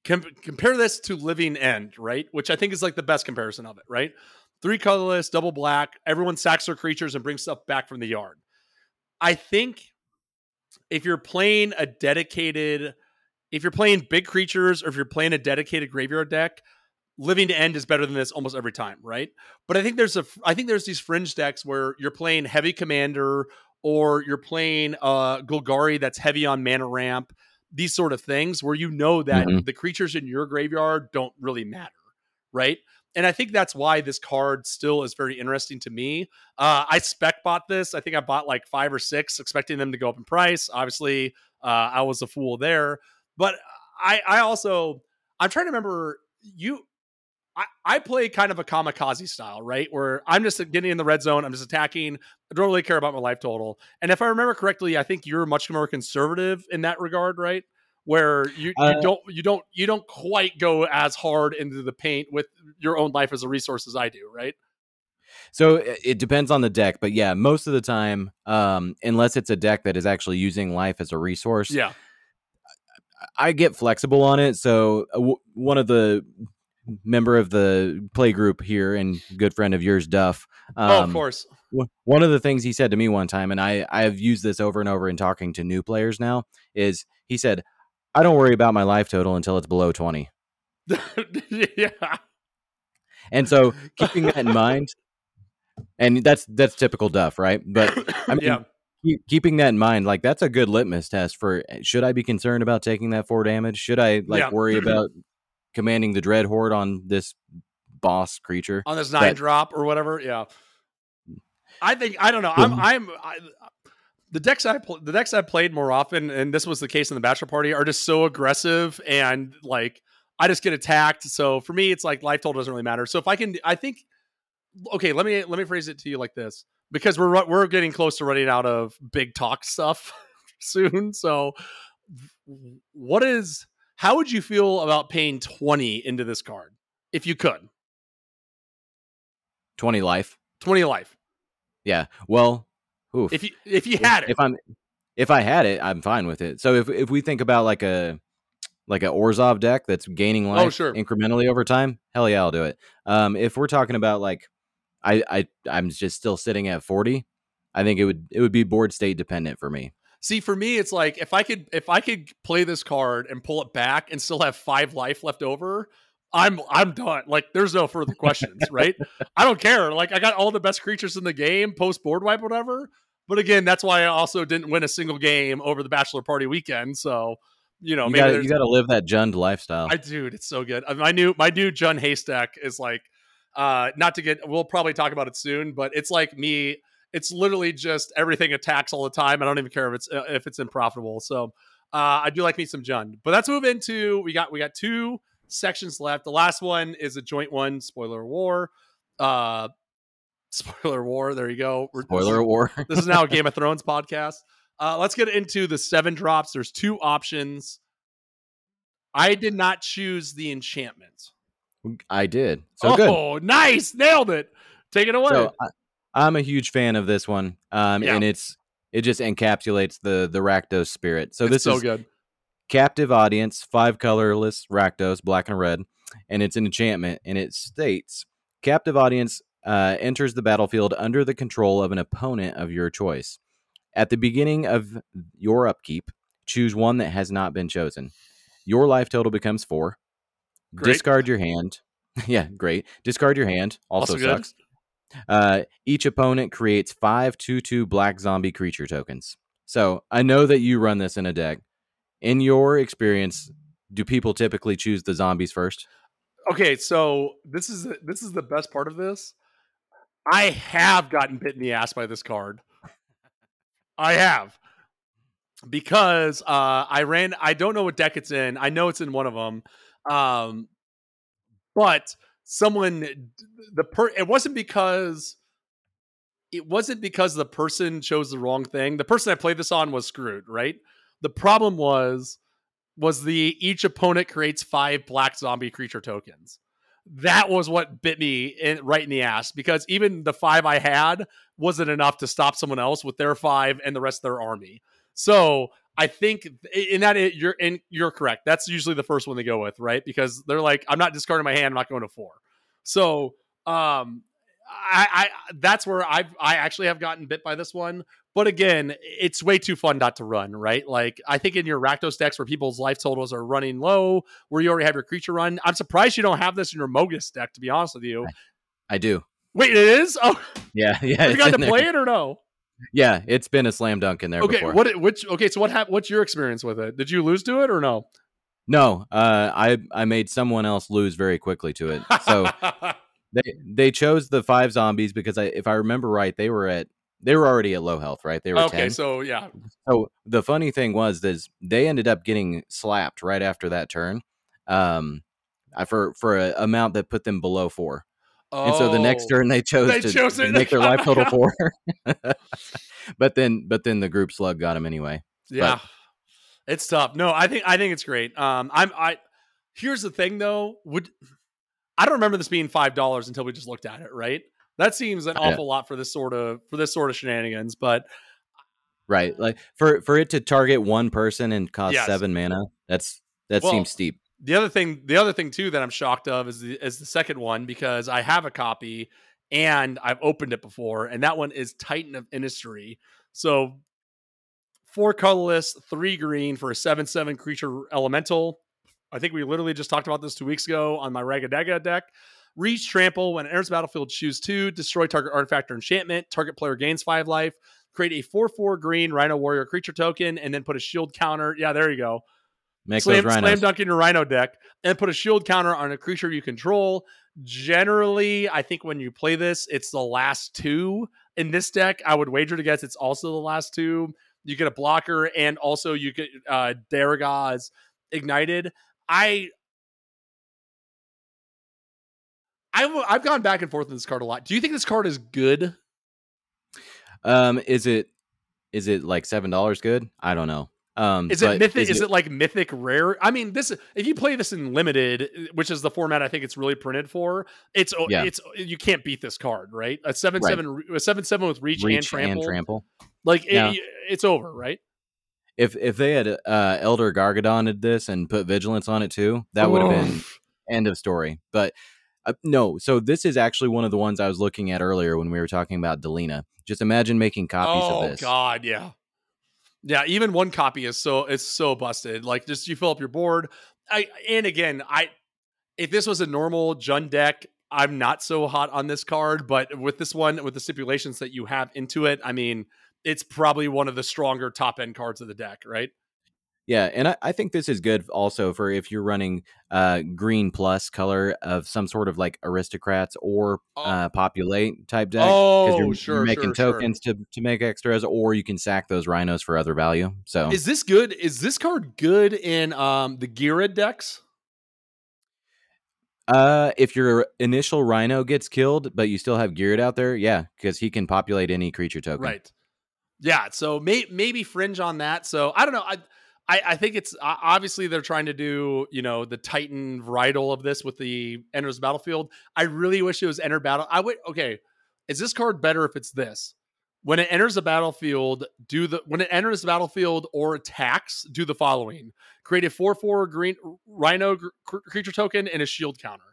com- compare this to Living End, right? Which I think is like the best comparison of it, right? Three colorless, double black. Everyone sacks their creatures and brings stuff back from the yard. I think if you're playing a dedicated, if you're playing big creatures or if you're playing a dedicated graveyard deck, Living to End is better than this almost every time, right? But I think there's a, I think there's these fringe decks where you're playing heavy commander or you're playing uh Golgari that's heavy on mana ramp, these sort of things where you know that Mhm. the creatures in your graveyard don't really matter, right? And I think that's why this card still is very interesting to me. Uh, I spec bought this. I think I bought like five or six, expecting them to go up in price. Obviously, uh, I was a fool there. But I, I also, I'm trying to remember you. I, I play kind of a kamikaze style, right? Where I'm just getting in the red zone, I'm just attacking. I don't really care about my life total. And if I remember correctly, I think you're much more conservative in that regard, right? Where you, Uh, you don't you don't you don't quite go as hard into the paint with your own life as a resource as I do, right? So it it depends on the deck, but yeah, most of the time, um, unless it's a deck that is actually using life as a resource, Yeah. I get flexible on it. So uh, w- one of the member of the play group here and good friend of yours, Duff. Um, oh, of course. w- One of the things he said to me one time, and I I have used this over and over in talking to new players now, is he said, "I don't worry about my life total until it's below 20. yeah. And so keeping that in mind, and that's that's typical Duff, right? But I mean, yeah. keep, keeping that in mind, like that's a good litmus test for eh, should I be concerned about taking that four damage? Should I like Yeah. worry about commanding the dread horde on this boss creature? on this nine that- drop or whatever. Yeah, I think I don't know. I'm. I'm I, the decks I pl- the decks I've played more often, and this was the case in the bachelor party, are just so aggressive and like I just get attacked. So for me, it's like life total doesn't really matter. So if I can, I think okay. Let me let me phrase it to you like this because we're we're getting close to running out of big talk stuff soon. So what is how would you feel about paying twenty into this card if you could 20 life. twenty life? Yeah. Well, oof. if you if you had it. if I'm if I had it, I'm fine with it. So if if we think about like a like a Orzhov deck that's gaining life Oh, sure. incrementally over time, hell yeah, I'll do it. Um, if we're talking about like I I I'm just still sitting at 40, I think it would it would be board state dependent for me. See, for me, it's like if I could if I could play this card and pull it back and still have five life left over, I'm I'm done. Like there's no further questions, right? I don't care. Like I got all the best creatures in the game, post board wipe, whatever. But again, that's why I also didn't win a single game over the bachelor party weekend. So, you know, you maybe got there's you got to live that Jund lifestyle. I dude, it's so good. My new my new Jund Haystack is like uh not to get we'll probably talk about it soon, but it's like me it's literally just everything attacks all the time. I don't even care if it's uh, if it's unprofitable. So uh I do like me some Jund. But let's move into we got we got two sections left. The last one is a joint one, spoiler war. Uh spoiler war, there you go. We're- Spoiler war. this is now a Game of Thrones podcast. Uh, let's get into the seven drops. There's two options. I did not choose the enchantment. I did. So good. oh, nice, nailed it. Take it away. So I, I'm a huge fan of this one, um, Yeah. and it's it just encapsulates the the Rakdos spirit. So It's this so is good. captive audience, five colorless Rakdos, black and red, and it's an enchantment, and it states Captive audience uh, enters the battlefield under the control of an opponent of your choice. At the beginning of your upkeep, choose one that has not been chosen. Your life total becomes four. Great. Discard your hand. yeah, great. Discard your hand. Also, Also sucks. Uh, each opponent creates five 2 2 black zombie creature tokens. So I know that you run this in a deck. In your experience, do people typically choose the zombies first? Okay, so this is this is the best part of this. I have gotten bit in the ass by this card. I have because uh, I ran. I don't know what deck it's in. I know it's in one of them, um, but someone the per it wasn't because it wasn't because the person chose the wrong thing. The person I played this on was screwed. Right. The problem was was the each opponent creates five black zombie creature tokens. That was what bit me in, right in the ass because even the five I had wasn't enough to stop someone else with their five and the rest of their army. So I think in that it, you're and you're correct. That's usually the first one they go with, right? Because they're like, I'm not discarding my hand. I'm not going to four. So um, I, I that's where I've I actually have gotten bit by this one. But again, it's way too fun not to run, right? Like I think in your Rakdos decks where people's life totals are running low, where you already have your creature run. I'm surprised you don't have this in your Mogis deck. To be honest with you, I do. wait, it is. Oh, Yeah, yeah. you got to play it or no? Yeah, it's been a slam dunk in there Okay, before. what which okay, so what happened? What's your experience with it? Did you lose to it or no? No, uh, I I made someone else lose very quickly to it. So they they chose the five zombies because I, if I remember right, they were at they were already at low health, right? They were okay, 10. so yeah, So the funny thing was is they ended up getting slapped right after that turn, um, for for a amount that put them below four. And so the next Oh. turn they chose They to, chose to make their Oh life total four. but then but then the group slug got him anyway. Yeah. It's tough. No, I think I think it's great. Um I'm I here's the thing though, would I don't remember this being five dollars until we just looked at it, right? That seems an Yeah. awful lot for this sort of for this sort of shenanigans, but Right. Like for for it to target one person and cost Yes. seven mana, that's that Well, seems steep. The other thing the other thing too that I'm shocked of is the is the second one because I have a copy and I've opened it before, and that one is Titan of Industry. So four colorless, three green for a seven seven creature elemental. I think we literally just talked about this two weeks ago on my Ragadega deck. Reach trample when it enters battlefield, choose two, destroy target artifact or enchantment. Target player gains five life. Create a four four green Rhino Warrior creature token, and then put a shield counter. Yeah, there you go Make slam, those slam dunk in your rhino deck and put a shield counter on a creature you control. Generally, I think when you play this, it's the last two. In this deck, I would wager to guess it's also the last two. You get a blocker and also you get uh Darigaaz ignited. I I w- I've gone back and forth on this card a lot. Do you think this card is good? Um, is it is it like seven dollars good? I don't know. Um, Is it mythic? Is, it, like mythic rare? I mean, this if you play this in limited, which is the format I think it's really printed for, it's oh, Yeah. it's you can't beat this card, right? A seven Right. seven a seven seven with reach, and trample, and trample? like it- it's over, right? If if they had uh, Elder Gargadoned this and put vigilance on it too, that would have been end of story. But uh, no, so this is actually one of the ones I was looking at earlier when we were talking about Delina. Just imagine making copies oh of this. god, yeah, yeah. Even one copy is so it's so busted. Like just you fill up your board. I and again, I if this was a normal Jund deck. I'm not so hot on this card, but with this one, with the stipulations that you have into it, I mean, it's probably one of the stronger top end cards of the deck, right? Yeah, and I, I think this is good also for if you're running uh, green plus color of some sort of like aristocrats or Oh. uh, populate type deck. Oh, you're, sure, you're making sure, sure. tokens to to make extras, or you can sack those rhinos for other value. So Is this good? Is this card good in um the Ghired decks? Uh, if your initial rhino gets killed, but you still have Ghired out there, yeah, because he can populate any creature token. Right. Yeah. So may, maybe fringe on that. So I don't know. I I, I think it's obviously they're trying to do you know the Titan varietal of this with the enters the battlefield. I really wish it was enter battle. I would. Okay. Is this card better if it's this? When it enters the battlefield, do the when it enters the battlefield or attacks, do the following: create a four four green rhino cr- creature token and a shield counter,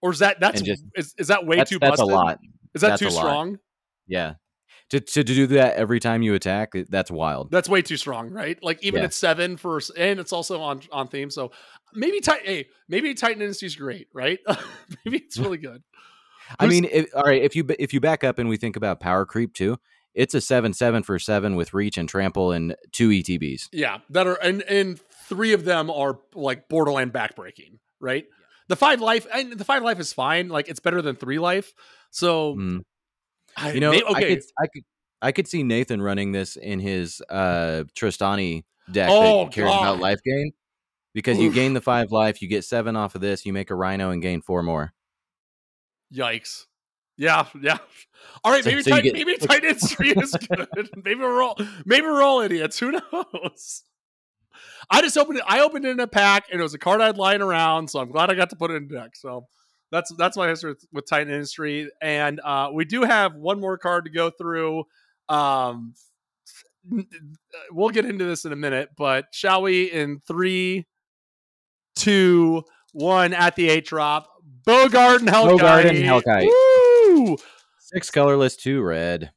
Or is that that's just- is, is that way that's, too that's a busted? lot. Is that That's too a lot. strong? Yeah. To, to to do that every time you attack, that's wild. That's way too strong, right? Like even Yeah. at seven for, and it's also on on theme. So maybe Titan. Hey, maybe Titan Industries great, right? maybe it's really good. I Who's- mean, if, all right, if you if you back up and we think about power creep too, it's a seven seven for seven with reach and trample and two ETBs. Yeah, that are and and three of them are like borderline backbreaking, right? The five life and the five life is fine. Like it's better than three life. So Mm. I, You know, I okay, could I could I could see Nathan running this in his uh Trostani deck Oh, that cares about life gain. Because you gain the five life, you get seven off of this, you make a rhino and gain four more. yikes. Yeah, yeah. All right, So- maybe so Titan, get- maybe Titan Industry is good. maybe we're all maybe we're all idiots. Who knows? I just opened it. I opened it in a pack, and it was a card I'd lying around. So I'm glad I got to put it in deck. So that's that's my history with, with Titan Industry, and uh, we do have one more card to go through. Um, we'll get into this in a minute, but shall we? In three, two, one, at the eight drop, Bogardan Hellkite. Bogardan Hellkite. Woo! Six colorless, two red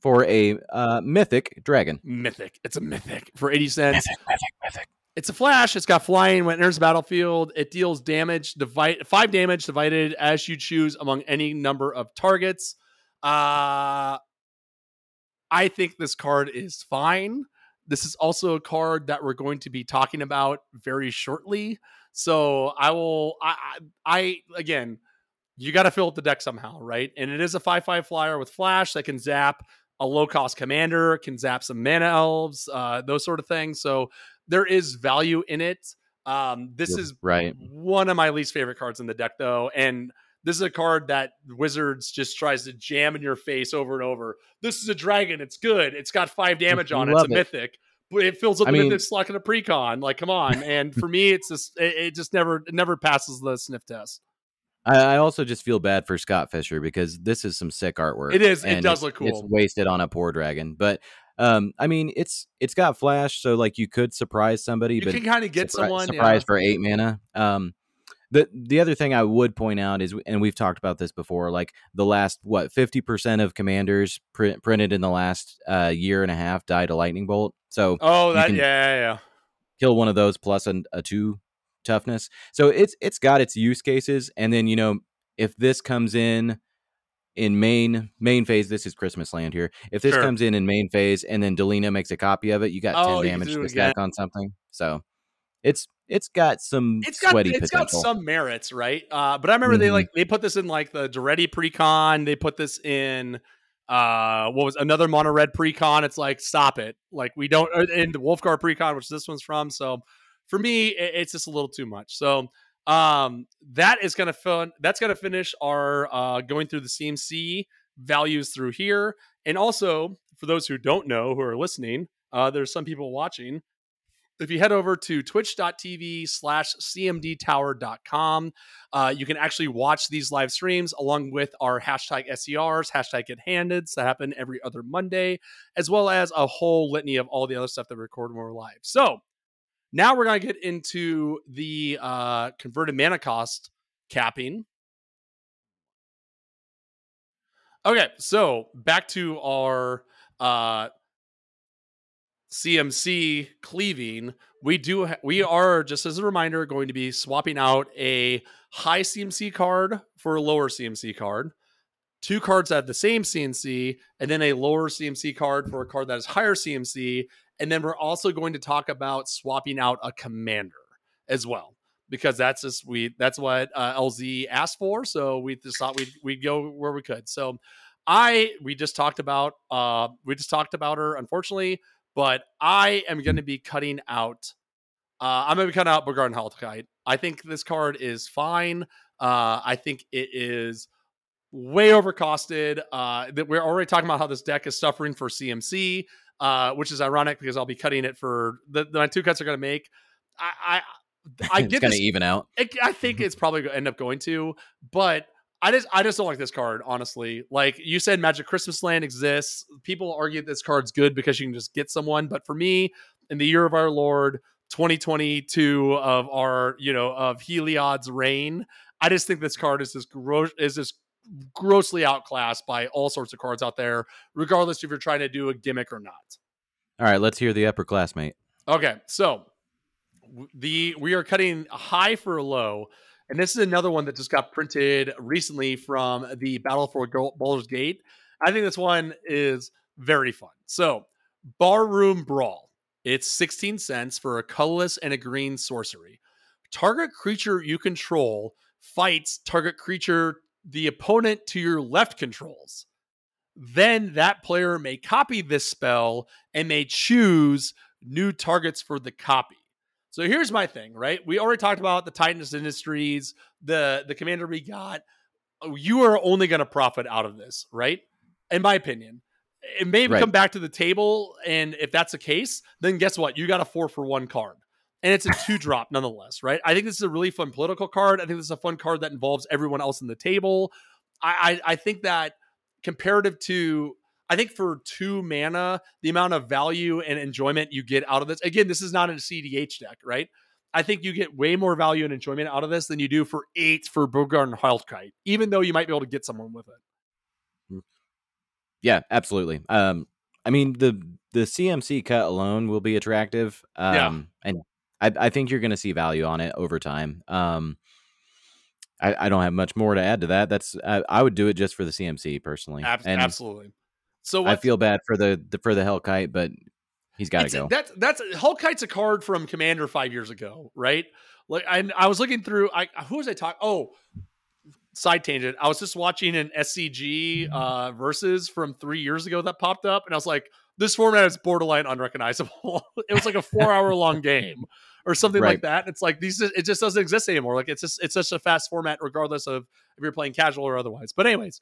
for a uh, mythic dragon. Mythic. It's a mythic for 80 cents. mythic, mythic. It's a flash. It's got flying when it enters the battlefield. It deals damage, divide five damage divided as you choose among any number of targets. Uh I think this card is fine. This is also a card that we're going to be talking about very shortly. So I will I I, I again you got to fill up the deck somehow, right? And it is a 5 5 flyer with flash that can zap a low cost commander, can zap some mana elves, uh, those sort of things. So there is value in it. Um, this is right. one of my least favorite cards in the deck, though. And this is a card that Wizards just tries to jam in your face over and over. This is a dragon. It's good. It's got five damage on it. It's a it. mythic. But it fills up I the mean- mythic slot in a precon. Like, come on. And for me, it's just it, it just never it never passes the sniff test. I, I also just feel bad for Scott Fischer because this is some sick artwork. It is. It does look cool. It's wasted on a poor dragon, but um, I mean, it's it's got flash, so like you could surprise somebody, You but can kind of get surpri- someone. yeah. surprise for eight mana. Um, the the other thing I would point out is, and we've talked about this before, like the last what fifty percent of commanders print, printed in the last uh, year and a half died a lightning bolt. So Oh, that yeah, yeah, yeah. kill one of those plus an, a two toughness. So it's it's got its use cases, and then you know if this comes in in main main phase, this is Christmas land here. If this Sure. comes in in main phase, and then Delina makes a copy of it, you got Oh, ten damage to stack on something. So it's it's got some It's got sweaty it's got some merits, right? Uh, but I remember they Mhm. like they put this in like the Duretti precon. They put this in uh what was another mono red precon. It's like stop it. Like we don't in the Wolfgar precon, which this one's from. So for me, it- it's just a little too much. So um that is gonna fin- that's gonna finish our uh going through the CMC values through here. And also for those who don't know who are listening, uh there's some people watching if you head over to twitch.tv slash cmdtower.com uh, you can actually watch these live streams along with our hashtag sers hashtag get handed that happen every other monday as well as a whole litany of all the other stuff that we record when we're live so now we're going to get into the uh, converted mana cost capping. Okay so back to our uh, CMC cleaving, we do ha- we are just as a reminder going to be swapping out a high CMC card for a lower CMC card, two cards that have the same CMC, and then a lower CMC card for a card that is higher CMC, and then we're also going to talk about swapping out a commander as well because that's just we that's what uh, LZ asked for, so we just thought we'd we'd go where we could. So I we just talked about uh we just talked about her unfortunately but I am going to be cutting out. Uh, I'm going to be cutting out Bogardan Hellkite. I think this card is fine. Uh, I think it is way overcosted. Uh, that we're already talking about how this deck is suffering for CMC, uh, which is ironic because I'll be cutting it for the, the my two cuts are going to make. I I, I get gonna even out. it, I think it's probably going to end up going to, but I just I just don't like this card honestly. Like you said, Magic Christmas Land exists. People argue this card's good because you can just get someone, but for me, in the year of our Lord 2022 of our you know of Heliod's reign, I just think this card is just gross is just grossly outclassed by all sorts of cards out there, regardless if you're trying to do a gimmick or not. All right, let's hear the upperclassmate. Okay, so the we are cutting high for low, and this is another one that just got printed recently from the Battle for Baldur's Gate. I think this one is very fun. So, Barroom Brawl. It's 16 cents for a colorless and a green sorcery. Target creature you control fights target creature the opponent to your left controls. Then that player may copy this spell and may choose new targets for the copy. So here's my thing, right? We already talked about the Titanus Industries, the the commander we got. You are only going to profit out of this, right? In my opinion. It may right. come back to the table, and if that's the case, then guess what? You got a four for one card and it's a two drop nonetheless, right? I think this is a really fun political card. I think this is a fun card that involves everyone else in the table. I, I, I think that comparative to I think for two mana, the amount of value and enjoyment you get out of this. Again, this is not a CDH deck, right? I think you get way more value and enjoyment out of this than you do for eight for Bogardan Hellkite, even though you might be able to get someone with it. Mm. Yeah, absolutely. Um, I mean the the CMC cut alone will be attractive. Um, yeah. and I, I think you're going to see value on it over time. Um, I, I, don't have much more to add to that. That's I, I would do it just for the CMC personally. Ab- and absolutely. So I feel bad for the, the for the Hellkite, but he's got to go. That's that's Hellkite's a card from Commander five years ago, right? Like I, I was looking through. I who was I talking? Oh, side tangent. I was just watching an SCG uh versus from three years ago that popped up, and I was like, this format is borderline unrecognizable. it was like a four hour long game or something right. like that. It's like these it just doesn't exist anymore. Like it's just it's such a fast format, regardless of if you're playing casual or otherwise. But anyways,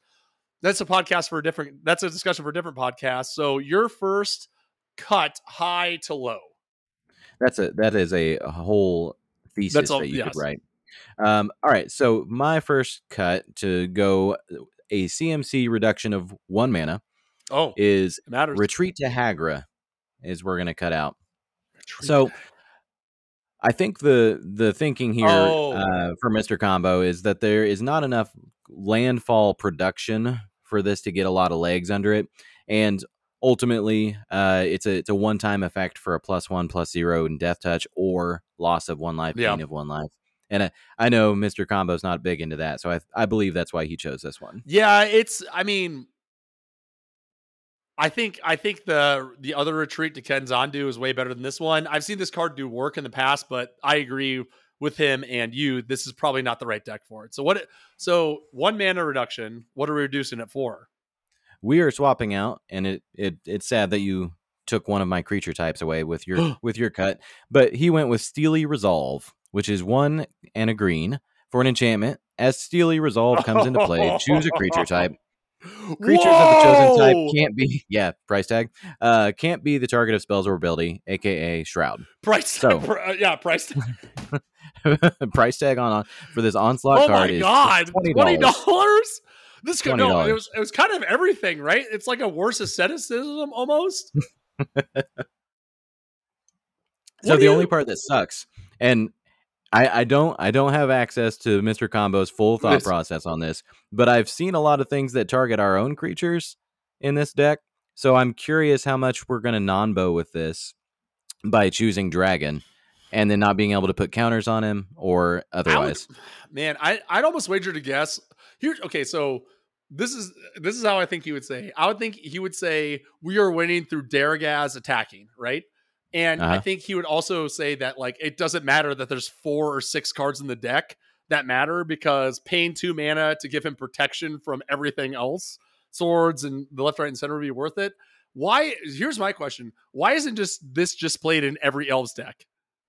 that's a podcast for a different that's a discussion for a different podcast. So your first cut high to low. That's a that is a, whole thesis that's all, that you yes. could write. Um, all right, so my first cut to go a CMC reduction of one mana. Oh, is retreat to Hagra is we're gonna cut out. Retreat. So I think the the thinking here oh. uh, for Mr. Combo is that there is not enough landfall production for this to get a lot of legs under it, and ultimately, uh, it's a it's a one time effect for a plus one plus zero in death touch or loss of one life, yeah. gain of one life. And I, I know Mr. Combo's not big into that, so I I believe that's why he chose this one. Yeah, it's I mean I think I think the the other retreat to Kazandu is way better than this one. I've seen this card do work in the past, but I agree with him and you. This is probably not the right deck for it. So what? So one mana reduction. What are we reducing it for? We are swapping out, and it it it's sad that you took one of my creature types away with your with your cut. But he went with Steely Resolve, which is one and a green for an enchantment. As Steely Resolve comes into play, choose a creature type Creatures Whoa! of the chosen type can't be yeah price tag uh can't be the target of spells or ability, aka shroud. Price so uh, yeah price tag. price tag on for this onslaught oh card is god twenty dollars. This could no, it was it was kind of everything, right? It's like a worse asceticism almost. so the you... only part that sucks, and I, I don't I don't have access to Mr. Combo's full thought process on this, but I've seen a lot of things that target our own creatures in this deck. So I'm curious how much we're going to nonbo with this by choosing dragon and then not being able to put counters on him or otherwise. I would, man, I I'd almost wager to guess. Here okay, so this is this is how I think he would say. I would think he would say we are winning through Darigaaz attacking, right? And uh-huh. I think he would also say that like it doesn't matter that there's four or six cards in the deck that matter because paying two mana to give him protection from everything else, swords and the left, right, and center would be worth it. Why? Here's my question: Why isn't just this just played in every elves deck?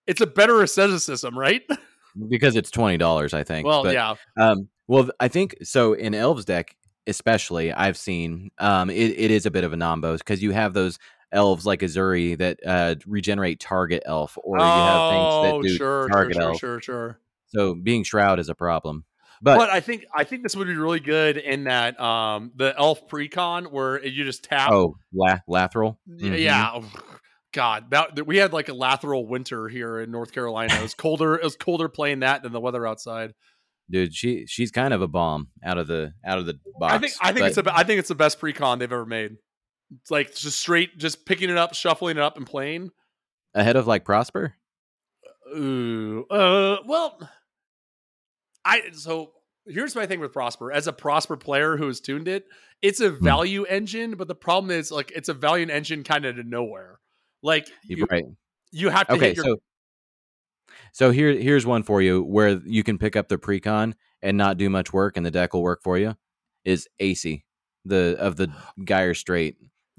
It's a better asceticism, right? because it's twenty dollars, I think. Well, but, yeah. Um, well, I think so. In elves deck, especially, I've seen um, it, it is a bit of a nombo because you have those elves like Azuri that uh, regenerate target elf, or oh, you have things that oh, do sure, target sure, elf. Sure, sure, So being shroud is a problem. But, but I think I think this would be really good in that um the elf precon where you just tap. Oh, la-. Mm-hmm. Yeah. God, that we had like a Lathril winter here in North Carolina. It was colder. it was colder playing that than the weather outside. dude, she she's kind of a bomb out of the out of the box. I think I think but it's a, I think it's the best pre-con they've ever made. Like just straight, just picking it up, shuffling it up, and playing. ahead of like Prosper. Ooh, uh, well, I so here's my thing with Prosper. As a Prosper player who has tuned it, it's a Hmm. value engine, but the problem is like it's a value engine kind of to nowhere. Like You're right. you have to Okay, hit your so so here here's one for you where you can pick up the precon and not do much work, and the deck will work for you. Is Aesi the of the Gyre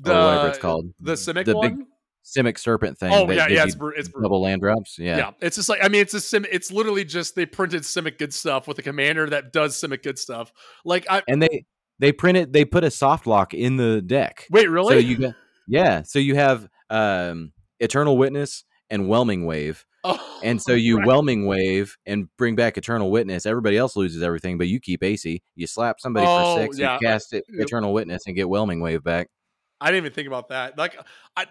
Strait or whatever it's called, the Simic the one. big Simic Serpent thing. oh yeah, yeah, it's, br- it's brutal. double land drops. Yeah. Yeah. it's just like I mean, it's a sim. It's literally just they printed Simic good stuff with a commander that does Simic good stuff. Like I and they they printed they put a soft lock in the deck. wait, really? So you got yeah. So you have um Eternal Witness and Whelming Wave. oh, And so you right. whelming wave and bring back Eternal Witness. Everybody else loses everything, but you keep Aesi. You slap somebody Oh, for six, yeah. you cast it. Eternal Witness, and get whelming wave back. I didn't even think about that. Like, I,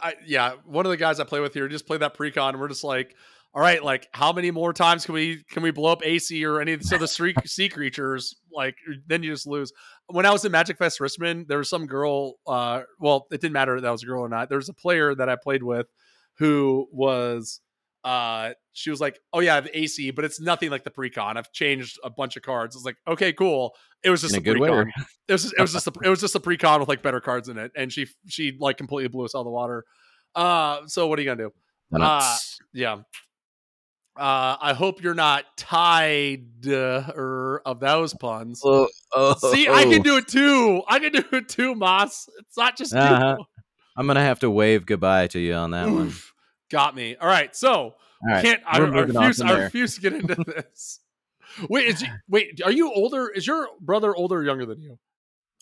I, yeah, one of the guys I play with here just played that precon. And we're just like, all right, like, how many more times can we can we blow up Aesi or any of the sea, sea creatures? Like, then you just lose. When I was in Magic Fest Richmond, there was some girl. Uh, well, it didn't matter if that was a girl or not. There was a player that I played with who was. Uh, she was like, "Oh yeah, I have Aesi, but it's nothing like the precon. I've changed a bunch of cards." I was like, "Okay, cool." It was just In a a good way. precon or- it was just, it was just a, it was just a pre-con with like better cards in it, and she she like completely blew us out of the water. Uh, so what are you gonna do? Uh, yeah. Uh, I hope you're not tied uh, er, of those puns. oh, oh, See, I oh. can do it too. I can do it too, Moss. It's not just Uh-huh. you. I'm gonna have to wave goodbye to you on that one. Oof. Got me. All right, so All right, can't I, I refuse. I refuse to get into this. Wait, is he, wait? Are you older? Is your brother older or younger than you?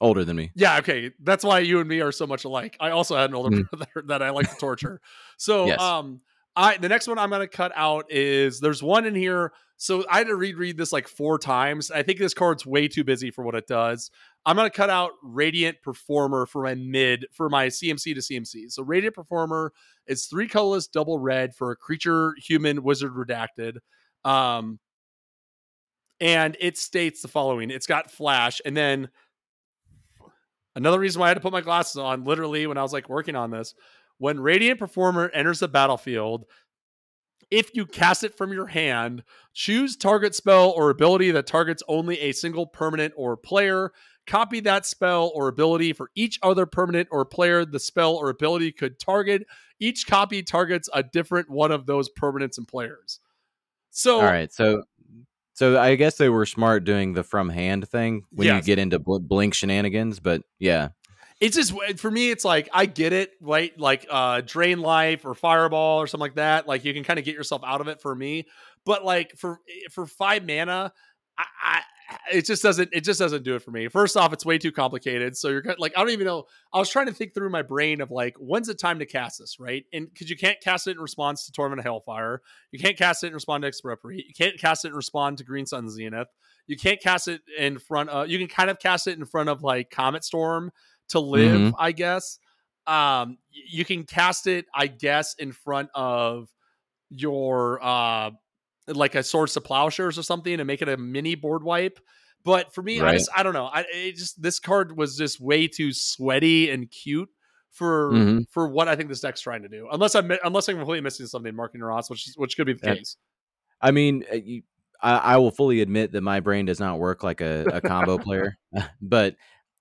older than me. Yeah, okay. That's why you and me are so much alike. I also had an older Mm. brother that I like to torture. So Yes. um I the next one I'm gonna cut out is there's one in here. So I had to reread this like four times. I think this card's way too busy for what it does. I'm gonna cut out Radiant Performer for my mid for my CMC to CMC. So Radiant Performer is three colorless double red for a creature, human, wizard redacted. Um and it states the following. It's got flash, and then Another reason why I had to put my glasses on, literally, when I was like working on this, when Radiant Performer enters the battlefield, if you cast it from your hand, choose target spell or ability that targets only a single permanent or player. Copy that spell or ability for each other permanent or player the spell or ability could target. Each copy targets a different one of those permanents and players. So, All right, so so I guess they were smart doing the from hand thing when you get into bl- blink shenanigans, but yeah, it's just for me it's like i get it right? Like uh drain life or fireball or something like that like you can kind of get yourself out of it for me. But like for for five mana I, I it just doesn't it just doesn't do it for me. First off it's way too complicated so you're like i don't even know i was trying to think through my brain of like when's the time to cast this right? And because you can't cast it in response to torment of hailfire you can't cast it in response to expropriate you can't cast it in response to green sun zenith you can't cast it in front of you can kind of cast it in front of like comet storm to live, Mhm. I guess. Um, you can cast it, I guess, in front of your uh, like a swords to plowshares or something, and make it a mini board wipe. But for me, I just I don't know. I it just this card was just way too sweaty and cute for Mhm. for what I think this deck's trying to do. Unless I'm unless I'm completely missing something, Marketing Ross, which which could be the case. I mean, uh, you, I, I will fully admit that my brain does not work like a, a combo player, but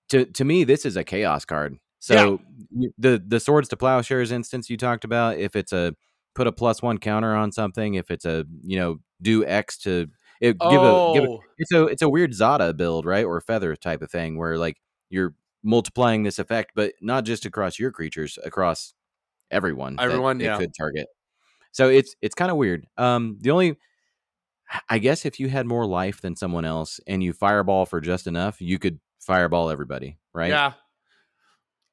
to to me, this is a chaos card. So you, the the swords to plowshares instance you talked about, if it's a put a plus one counter on something, if it's a you know do X to it, give a give a, Oh, it's a it's a weird Zada build, right, or feather type of thing where like you're multiplying this effect, but not just across your creatures, across everyone. Everyone, it yeah. could target. So it's it's kind of weird. Um, the only, I guess, if you had more life than someone else and you fireball for just enough, you could fireball everybody, right? Yeah.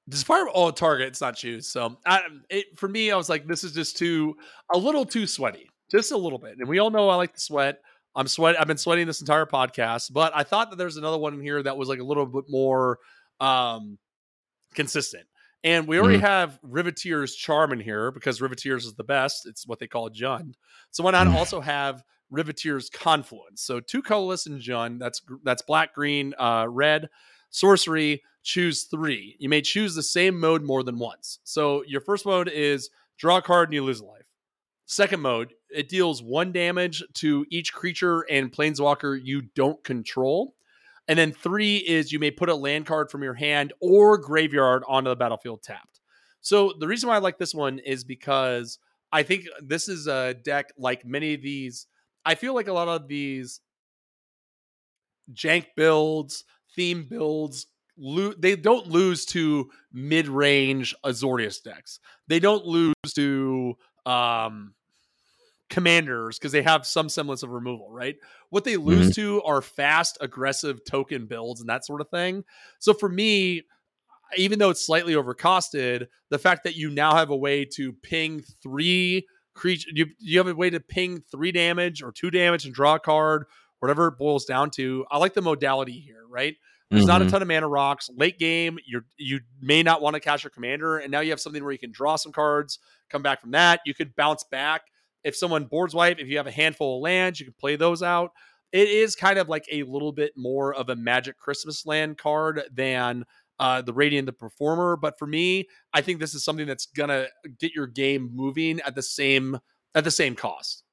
Does fire oh target? It's not choose. So I, it for me, I was like, this is just too a little too sweaty, just a little bit. And we all know I like to sweat. I'm sweat. I've been sweating this entire podcast, but I thought that there's another one in here that was like a little bit more um consistent. And we already have Riveteer's charm in here because Riveteer's is the best. It's what they call a Jund. So why not Mm. also have Riveteer's Confluence. So two colorless and Jund. That's that's black, green, uh, red. Sorcery. Choose three. You may choose the same mode more than once. So your first mode is draw a card and you lose a life. Second mode, it deals one damage to each creature and planeswalker you don't control. And then three is you may put a land card from your hand or graveyard onto the battlefield tapped. So the reason why I like this one is because I think this is a deck like many of these. I feel like a lot of these jank builds, theme builds, lo- they don't lose to mid-range Azorius decks. They don't lose to um commanders because they have some semblance of removal, right? What they lose mm-hmm. to are fast, aggressive token builds and that sort of thing. So for me, even though it's slightly overcosted, the fact that you now have a way to ping three creature, you you have a way to ping three damage or two damage and draw a card, whatever it boils down to. I like the modality here, right? There's mm-hmm. not a mm-hmm. ton of mana rocks. Late game, you you may not want to cast your commander, and now you have something where you can draw some cards, come back from that. You could bounce back if someone boards wipe. If you have a handful of lands, you can play those out. It is kind of like a little bit more of a Magic Christmas land card than uh, the Radiant the Performer. But for me, I think this is something that's gonna get your game moving at the same at the same cost.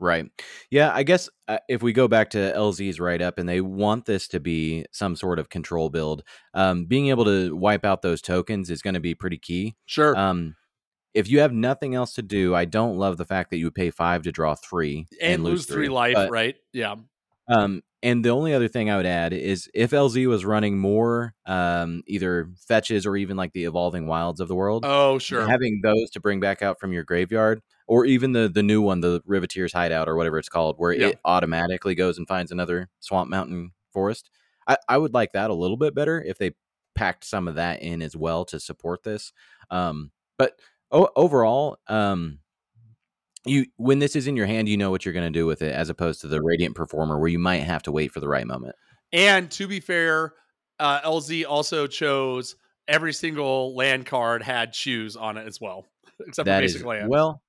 Right. Yeah, I guess uh, if we go back to LZ's write up and they want this to be some sort of control build, um, being able to wipe out those tokens is going to be pretty key. Sure. Um, if you have nothing else to do, I don't love the fact that you pay five to draw three and, and lose three, three life, but, right? Yeah. Um, and the only other thing I would add is if LZ was running more um, either fetches or even like the evolving wilds of the world. Oh, sure. Having those to bring back out from your graveyard or even the the new one, the Riveteer's Hideout or whatever it's called, where yeah. it automatically goes and finds another swamp mountain forest. I, I would like that a little bit better if they packed some of that in as well to support this. Um, but o- overall, um, you when this is in your hand, you know what you're going to do with it, as opposed to the Radiant Performer, where you might have to wait for the right moment. And to be fair, uh, LZ also chose every single land card had choose on it as well, except that for basic is, land. Well,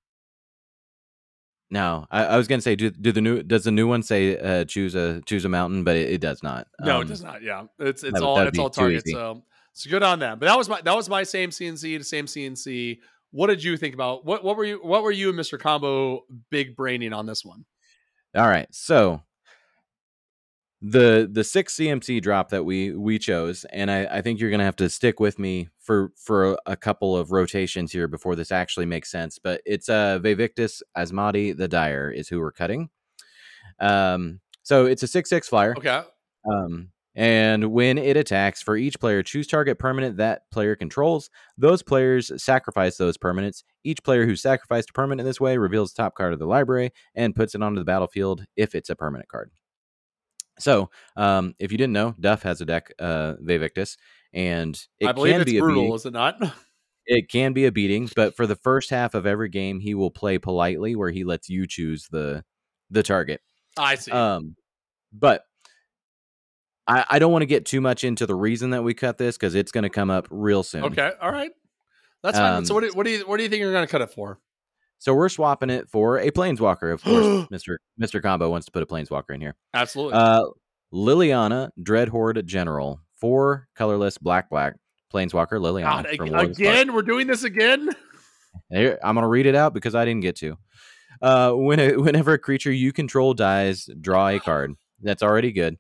no, I, I was going to say, do, do the new does the new one say uh, choose a choose a mountain, but it, it does not. No, um, it does not. Yeah, it's it's that, all it's all target. So so good on them. But that was my that was my same CMC to same CMC. What did you think about what what were you what were you and Mr. Combo big braining on this one? All right. So the the six CMC drop that we we chose, and I, I think you're gonna have to stick with me for for a, couple of rotations here before this actually makes sense. But it's uh Vaevictis Asmadi the Dire is who we're cutting. Um so it's a six six flyer. Okay. Um and when it attacks, for each player, choose target permanent that player controls. Those players sacrifice those permanents. Each player who sacrificed a permanent in this way reveals the top card of the library and puts it onto the battlefield if it's a permanent card. So, um, if you didn't know, Duff has a deck, uh, Vaevictis, and it I believe can it's be brutal, beating. is it not? it can be a beating, but for the first half of every game, he will play politely, where he lets you choose the the target. I see. Um, but I, I don't want to get too much into the reason that we cut this because it's going to come up real soon. Okay, all right, that's fine. Um, so what do, what do you what do you think you're going to cut it for? So we're swapping it for a planeswalker, of course. Mister Mister Combo wants to put a planeswalker in here. Absolutely. Uh, Liliana Dreadhorde General, four colorless, black black planeswalker Liliana. God, again, we're doing this again. I'm gonna read it out because I didn't get to. Uh, when a, whenever a creature you control dies, draw a card. That's already good.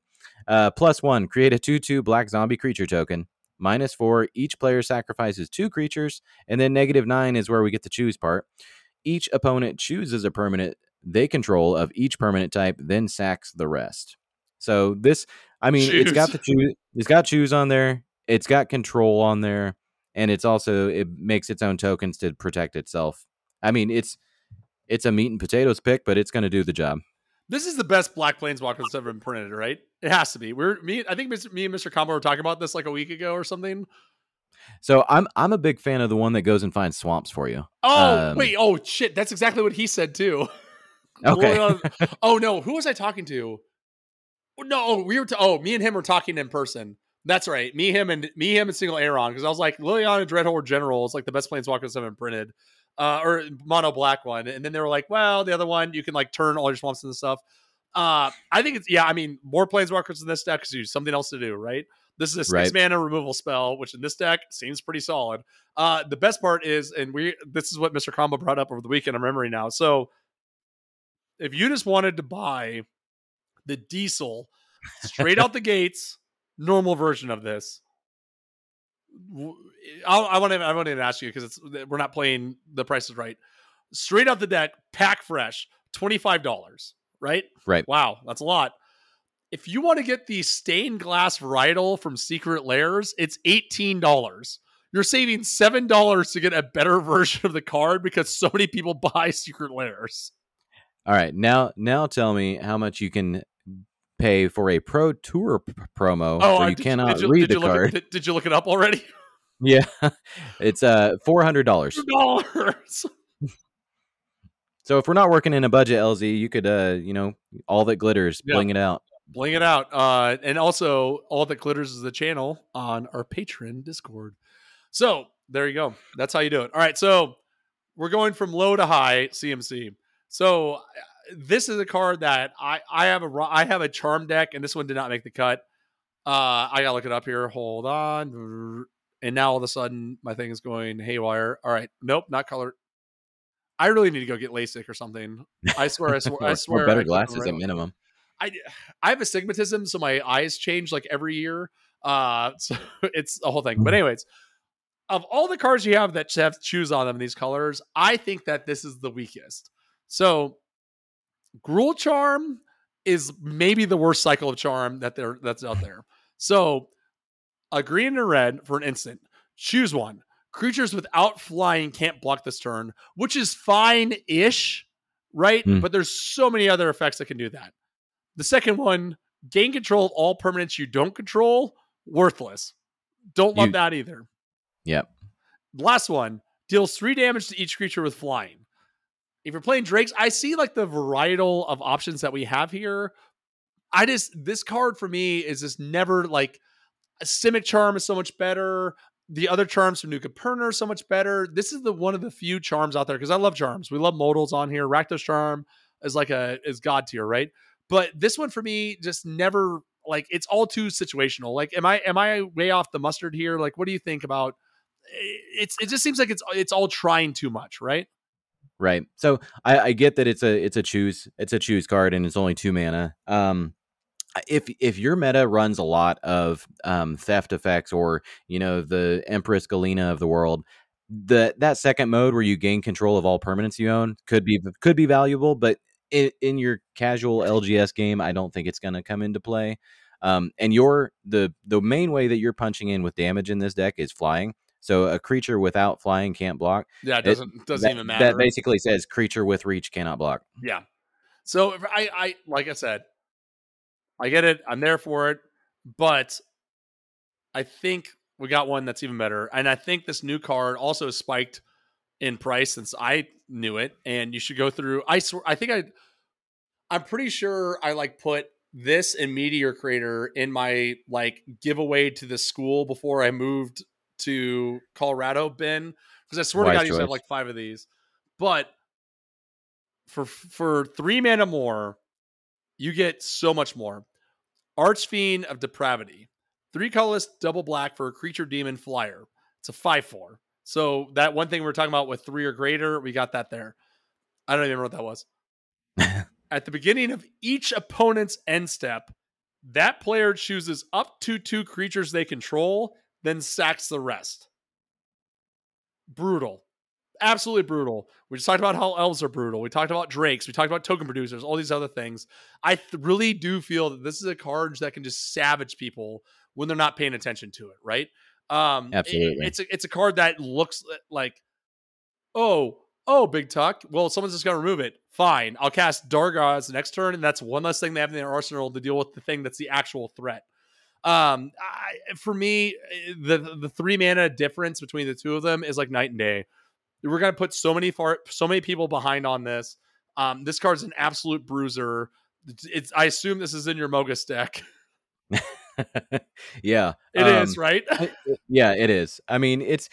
Uh, plus one, create a 2 2 black zombie creature token. Minus four, each player sacrifices two creatures. And then negative nine is where we get the choose part. Each opponent chooses a permanent they control of each permanent type, then sacks the rest. So this, I mean, choose. it's got the choose, it's got choose on there, it's got control on there, and it's also it makes its own tokens to protect itself. I mean, it's it's a meat and potatoes pick, but it's going to do the job. This is the best Black Planeswalker that's ever been printed, right? It has to be. We're me. I think me and Mr. Combo were talking about this like a week ago or something. So I'm I'm a big fan of the one that goes and finds swamps for you. Oh um, wait, oh shit, that's exactly what he said too. Okay. oh no, who was I talking to? No, oh, we were. To, oh, me and him were talking in person. That's right. Me, him, and me, him, and single Aaron. Because I was like, Liliana Dreadhorde General is like the best planeswalker that's ever been printed. Uh, or mono black one, and then they were like, well, the other one you can like turn all your swamps and stuff. Uh, I think it's yeah. I mean, more planeswalkers in this deck because you have something else to do, right? This is a six Right. mana removal spell, which in this deck seems pretty solid. Uh, the best part is, and we this is what Mr. Combo brought up over the weekend. I'm remembering now. So, if you just wanted to buy the diesel straight out the gates, normal version of this, I'll, I want to I want to ask you because it's we're not playing the prices right. Straight out the deck, pack fresh, twenty five dollars, right? Right. Wow, that's a lot. If you want to get the stained glass varietal from Secret Lairs, it's eighteen dollars. You're saving seven dollars to get a better version of the card because so many people buy Secret Lairs. All right, now now tell me how much you can pay for a pro tour p- promo, so uh, you did cannot did read did the you look card. Did, you look it up already? yeah, it's uh four hundred dollars. Dollars. So if we're not working in a budget, LZ, you could uh you know all that glitters, Yeah. bling it out. Bling it out. Uh, and also, all that glitters is the channel on our Patreon Discord. So there you go. That's how you do it. All right. So we're going from low to high CMC. So this is a card that I I have a I have a charm deck, and this one did not make the cut. Uh, I gotta look it up here. Hold on. And now all of a sudden my thing is going haywire. All right. Nope, not color. I really need to go get LASIK or something. I swear, I swear, I swear. better I clicked on the glasses at minimum. I I have astigmatism, so my eyes change like every year. Uh, so it's a whole thing. But anyways, of all the cards you have that have choose on them these colors, I think that this is the weakest. So, Gruul Charm is maybe the worst cycle of charm that there that's out there. So, a green and a red for an instant. Choose one. Creatures without flying can't block this turn, which is fine-ish, right? Hmm. But there's so many other effects that can do that. The second one, gain control of all permanents you don't control, worthless. Don't love You- that either. Yep. Last one, deals three damage to each creature with flying. If you're playing Drakes, I see like the varietal of options that we have here. I just this card for me is just never like a Simic Charm is so much better. The other charms from New Capenna are so much better. This is the one of the few charms out there because I love charms. We love modals on here. Rakdos Charm is like a is god tier, right? But this one for me just never like it's all too situational. Like, am I am I way off the mustard here? Like, what do you think about? Eh, it's it just seems like it's it's all trying too much, right? Right. So I, I get that it's a it's a choose it's a choose card and it's only two mana. Um, if if your meta runs a lot of um, theft effects or you know the Empress Galina of the world, the that second mode where you gain control of all permanents you own could be could be valuable, but in, in your casual LGS game, I don't think it's going to come into play. Um, and your the the main way that you're punching in with damage in this deck is flying. So a creature without flying can't block. Yeah, it It- doesn't doesn't that, even matter. That basically says creature with reach cannot block. Yeah. So if I, I like I said, I get it. I'm there for it, but I think we got one that's even better. And I think this new card also spiked in price since I knew it. And you should go through. I swear, I think I, I'm pretty sure I like put this and Meteor Crater in my like giveaway to the school before I moved to Colorado bin because I swear to God, to have like five of these. But for for three mana more, you get so much more. Archfiend of Depravity, three colorless, double black for a creature demon flyer. It's a five four. So that one thing we are talking about with three or greater, we got that there. I don't even remember what that was. At the beginning of each opponent's end step, that player chooses up to two creatures they control, then sacks the rest. Brutal. Absolutely brutal. We just talked about how elves are brutal. We talked about drakes. We talked about token producers, all these other things. I th- really do feel that this is a card that can just savage people when they're not paying attention to it, right? Um, it- Absolutely. it's a, it's a card that looks like, oh, oh, big tuck. Well, someone's just gonna remove it. Fine, I'll cast Darigaaz next turn, and that's one less thing they have in their arsenal to deal with the thing that's the actual threat. Um, I, for me, the the three mana difference between the two of them is like night and day. We're gonna put so many far, so many people behind on this. Um, this card's an absolute bruiser. It's, it's I assume this is in your Mogis deck. yeah, It is um, right. yeah, it is. I mean, it's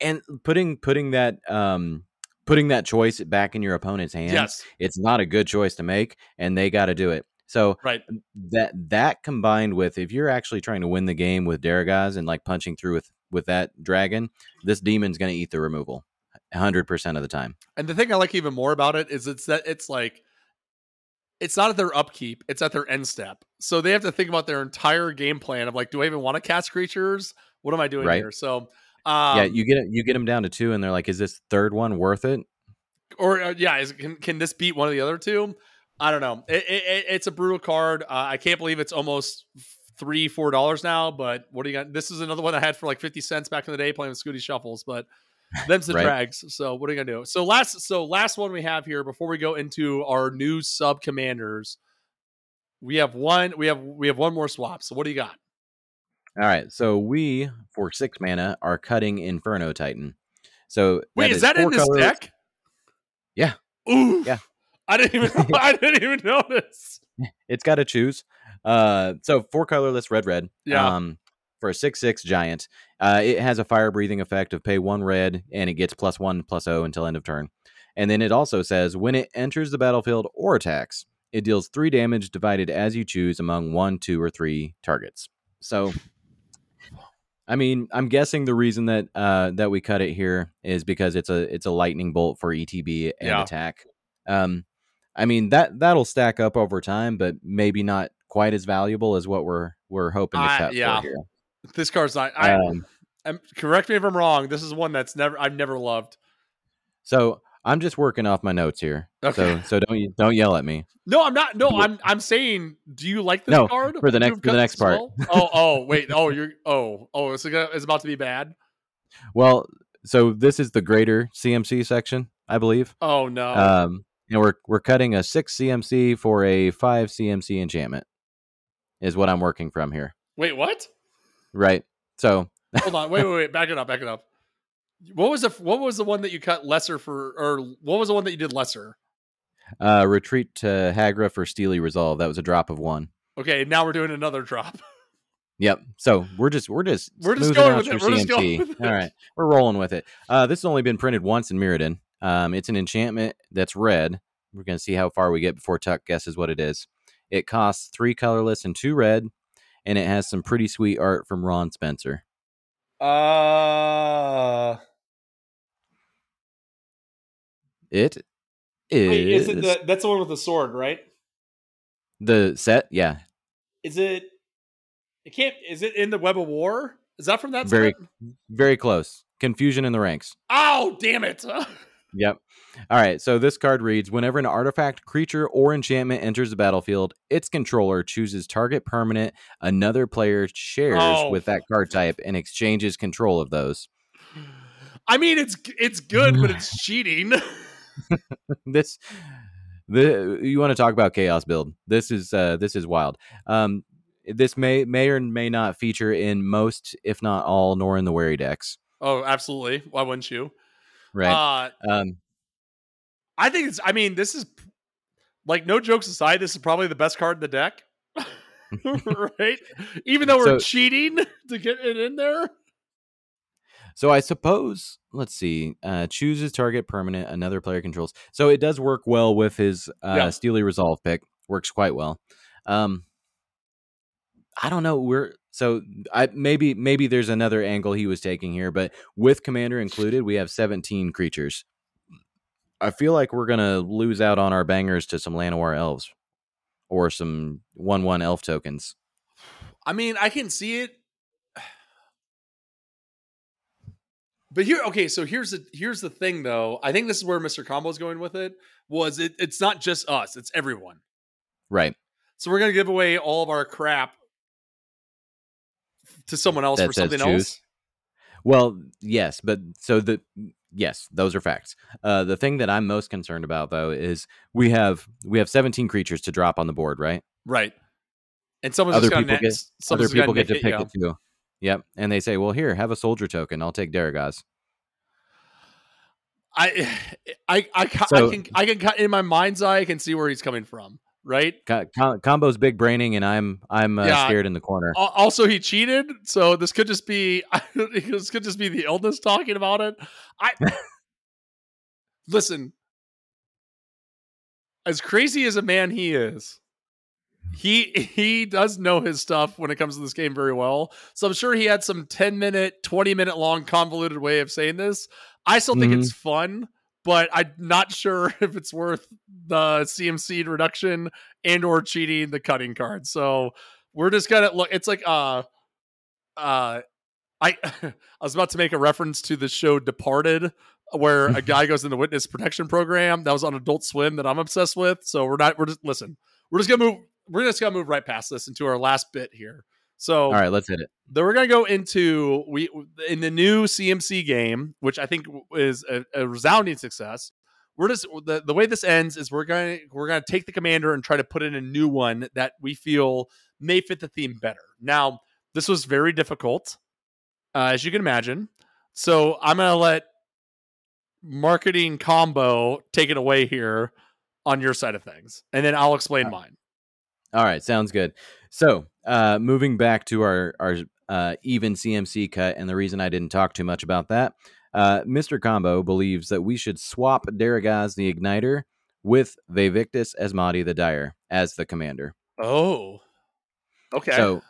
and putting putting that um putting that choice back in your opponent's hands. Yes. It's not a good choice to make, and they got to do it. So Right. that that combined with if you're actually trying to win the game with Darigaaz and like punching through with with that dragon, this demon's going to eat the removal, hundred percent of the time. And the thing I like even more about it is it's that it's like it's not at their upkeep, it's at their end step. So they have to think about their entire game plan of like, do I even want to cast creatures? What am I doing Right. here? So um, yeah, you get it, you get them down to two, and they're like, "Is this third one worth it?" or uh, yeah, is, can can this beat one of the other two? I don't know. It, it, it- it's a brutal card. Uh, I can't believe it's almost three four dollars now. But what do you got? This is another one I had for like fifty cents back in the day playing with Scooty Shuffles. But them's the Right. drags. So what are you gonna do? So last so last one we have here before we go into our new sub commanders. We have one. We have we have one more swap. So what do you got? All right, so we for six mana are cutting Inferno Titan. So Wait, is that in this deck? Yeah. Ooh. Yeah. I didn't even. I didn't even notice. It's got to choose. Uh, so four colorless, red, red. Yeah. Um, for a six six giant, uh, it has a fire breathing effect of pay one red, and it gets plus one plus O until end of turn. And then it also says when it enters the battlefield or attacks, it deals three damage divided as you choose among one, two, or three targets. So, I mean, I'm guessing the reason that uh, that we cut it here is because it's a it's a lightning bolt for ETB and Yeah. attack. Um, I mean that that'll stack up over time, but maybe not quite as valuable as what we're we're hoping to cut yeah. for here. This card's not. I, Um, I'm, correct me if I'm wrong. This is one that's never I've never loved. so I'm just working off my notes here. Okay. So so don't don't yell at me. No, I'm not. No, I'm I'm saying, do you like this No, card for the next- for the next part. Oh, oh, wait. Oh, you're. Oh, oh. It's gonna, it's about to be bad. Well, so this is the greater CMC section, I believe. Oh no. Um, and we're we're cutting a six CMC for a five CMC enchantment, is what I'm working from here. wait, what? Right. So Hold on. Wait, wait, wait. Back it up. Back it up. What was the What was the one that you cut lesser for, or what was the one that you did lesser? uh, retreat to Hagra for Steely Resolve. That was a drop of one. Okay, now we're doing another drop. Yep. So we're just we're just We're just going with it. We're just going with it. All right, we're rolling with it. Uh, this has only been printed once in Mirrodin. Um, it's an enchantment that's red. We're gonna see how far we get before Tuck guesses what it is. It costs three colorless and two red, and it has some pretty sweet art from Ron Spencer. Uh, It is, wait, is it the, that's the one with the sword, right? the set. Yeah, Is it? It can't. Is it in the Web of War? Is that from that? Very- set? very close. Confusion in the ranks. Oh, damn it! Yep. All right. So this card reads Whenever an artifact, creature, or enchantment enters the battlefield, its controller chooses target permanent another player shares Oh. with that card type and exchanges control of those. I mean, it's it's good, but it's cheating. this. The, you want to talk about chaos build? This is uh, this is wild. Um, this may may or may not feature in most, if not all, nor in the wary decks. oh, absolutely. Why wouldn't you? Right. Uh, um, I think it's. I mean, this is like no jokes aside. This is probably the best card in the deck, right? Even though we're So- cheating to get it in there. So I suppose let's see. Uh, chooses target permanent another player controls. So it does work well with his uh, Yeah. Steely Resolve pick. Works quite well. Um, I don't know. We're so I maybe maybe there's another angle he was taking here, but with commander included, we have 17 creatures. I feel like we're gonna lose out on our bangers to some Llanowar elves or some one one elf tokens. I mean, I can see it. But here, okay, so here's the here's the thing though. I think this is where Mr. Combo's going with it. Was it? It's not just us; it's everyone. Right. So we're gonna give away all of our crap to someone else for something choose. else. Well, yes, but so the yes, those are facts. Uh, the thing that I'm most concerned about though is we have we have 17 creatures to drop on the board, right? Right. And someone's Other people get- Other people get to pick you. it too. Yep, and they say, "Well, here, have a soldier token. I'll take Darigaaz." I, I, I, So- I can, I can, cut in my mind's eye, I can see where he's coming from. Right. Co- com- combo's big braining, and I'm I'm uh, Yeah. scared in the corner. Also, he cheated, so this could just be this could just be the illness talking about it. I listen, as crazy as a man he is, he he does know his stuff when it comes to this game very well. So I'm sure he had some 10 minute, 20 minute long convoluted way of saying this. I still think Mhm. it's fun, but I'm not sure if it's worth the CMC reduction and or cheating the cutting card. So we're just gonna look. It's like uh uh I I was about to make a reference to the show Departed, where a guy goes in the witness protection program. That was on Adult Swim that I'm obsessed with. So we're not. We're just listen. We're just gonna move. We're just gonna move right past this into our last bit here. So All right, let's hit it. then we're gonna go into we in the new CMC game, which I think is a, a resounding success. We're just the, the way this ends is we're gonna we're gonna take the commander and try to put in a new one that we feel may fit the theme better. Now, this was very difficult, uh, as you can imagine. So I'm gonna let marketing combo take it away here on your side of things, and then I'll explain mine. All right, sounds good. So, uh, moving back to our our uh, even CMC cut, and the reason I didn't talk too much about that, uh, Mr. Combo believes that we should swap Darigaaz the Igniter with Vaevictis Asmadi the Dire as the commander. Oh, okay. So,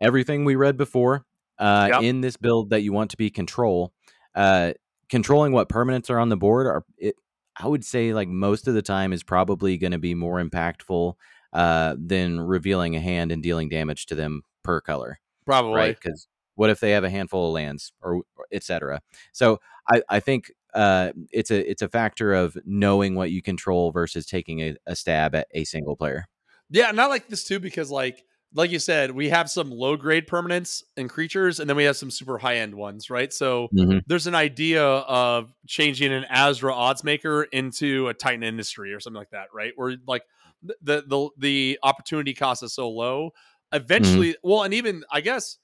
everything we read before uh, Yep. in this build that you want to be control, uh, controlling what permanents are on the board are it. I would say like most of the time is probably going to be more impactful uh, than revealing a hand and dealing damage to them per color, Probably. right? Because what if they have a handful of lands or etc. So I, I think uh, it's a it's a factor of knowing what you control versus taking a, a stab at a single player. Yeah, and I like this too because like like you said, we have some low grade permanents and creatures, and then we have some super high end ones, right? So Mhm. there's an idea of changing an Azra Oddsmaker into a Titan industry or something like that, right? Where like the the the opportunity cost is so low. Eventually, well, and even I guess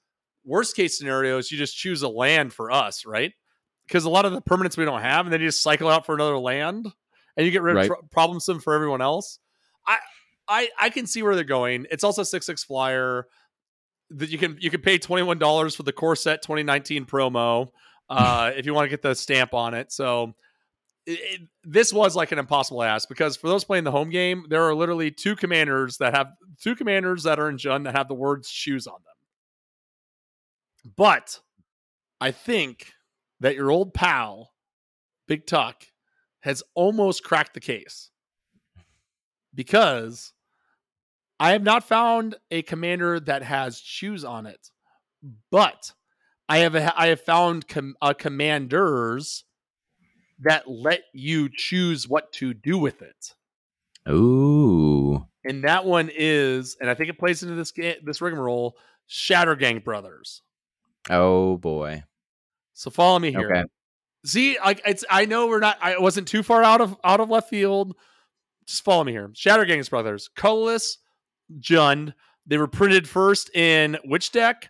worst case scenario is you just choose a land for us, right? Because a lot of the permanents we don't have, and then you just cycle out for another land, and you get rid Right. of tr- problem sim for everyone else. I I I can see where they're going. It's also six six flyer that you can you can pay twenty one dollars for the core set twenty nineteen promo uh, if you want to get the stamp on it. So it, this was like an impossible ask because for those playing the home game, there are literally two commanders that have two commanders that are in Jund that have the words "choose" on them. But I think that your old pal, Big Tuck, has almost cracked the case because I have not found a commander that has choose on it, but I have a, I have found com- uh, commanders that let you choose what to do with it. Ooh, And that one is, and I think it plays into this game, this rigmarole, Shattergang Brothers. oh boy. So follow me here. Okay. See, like it's I know we're not I wasn't too far out of out of left field. Just follow me here. Shattergangs Brothers, colorless, Jund. They were printed first in which deck?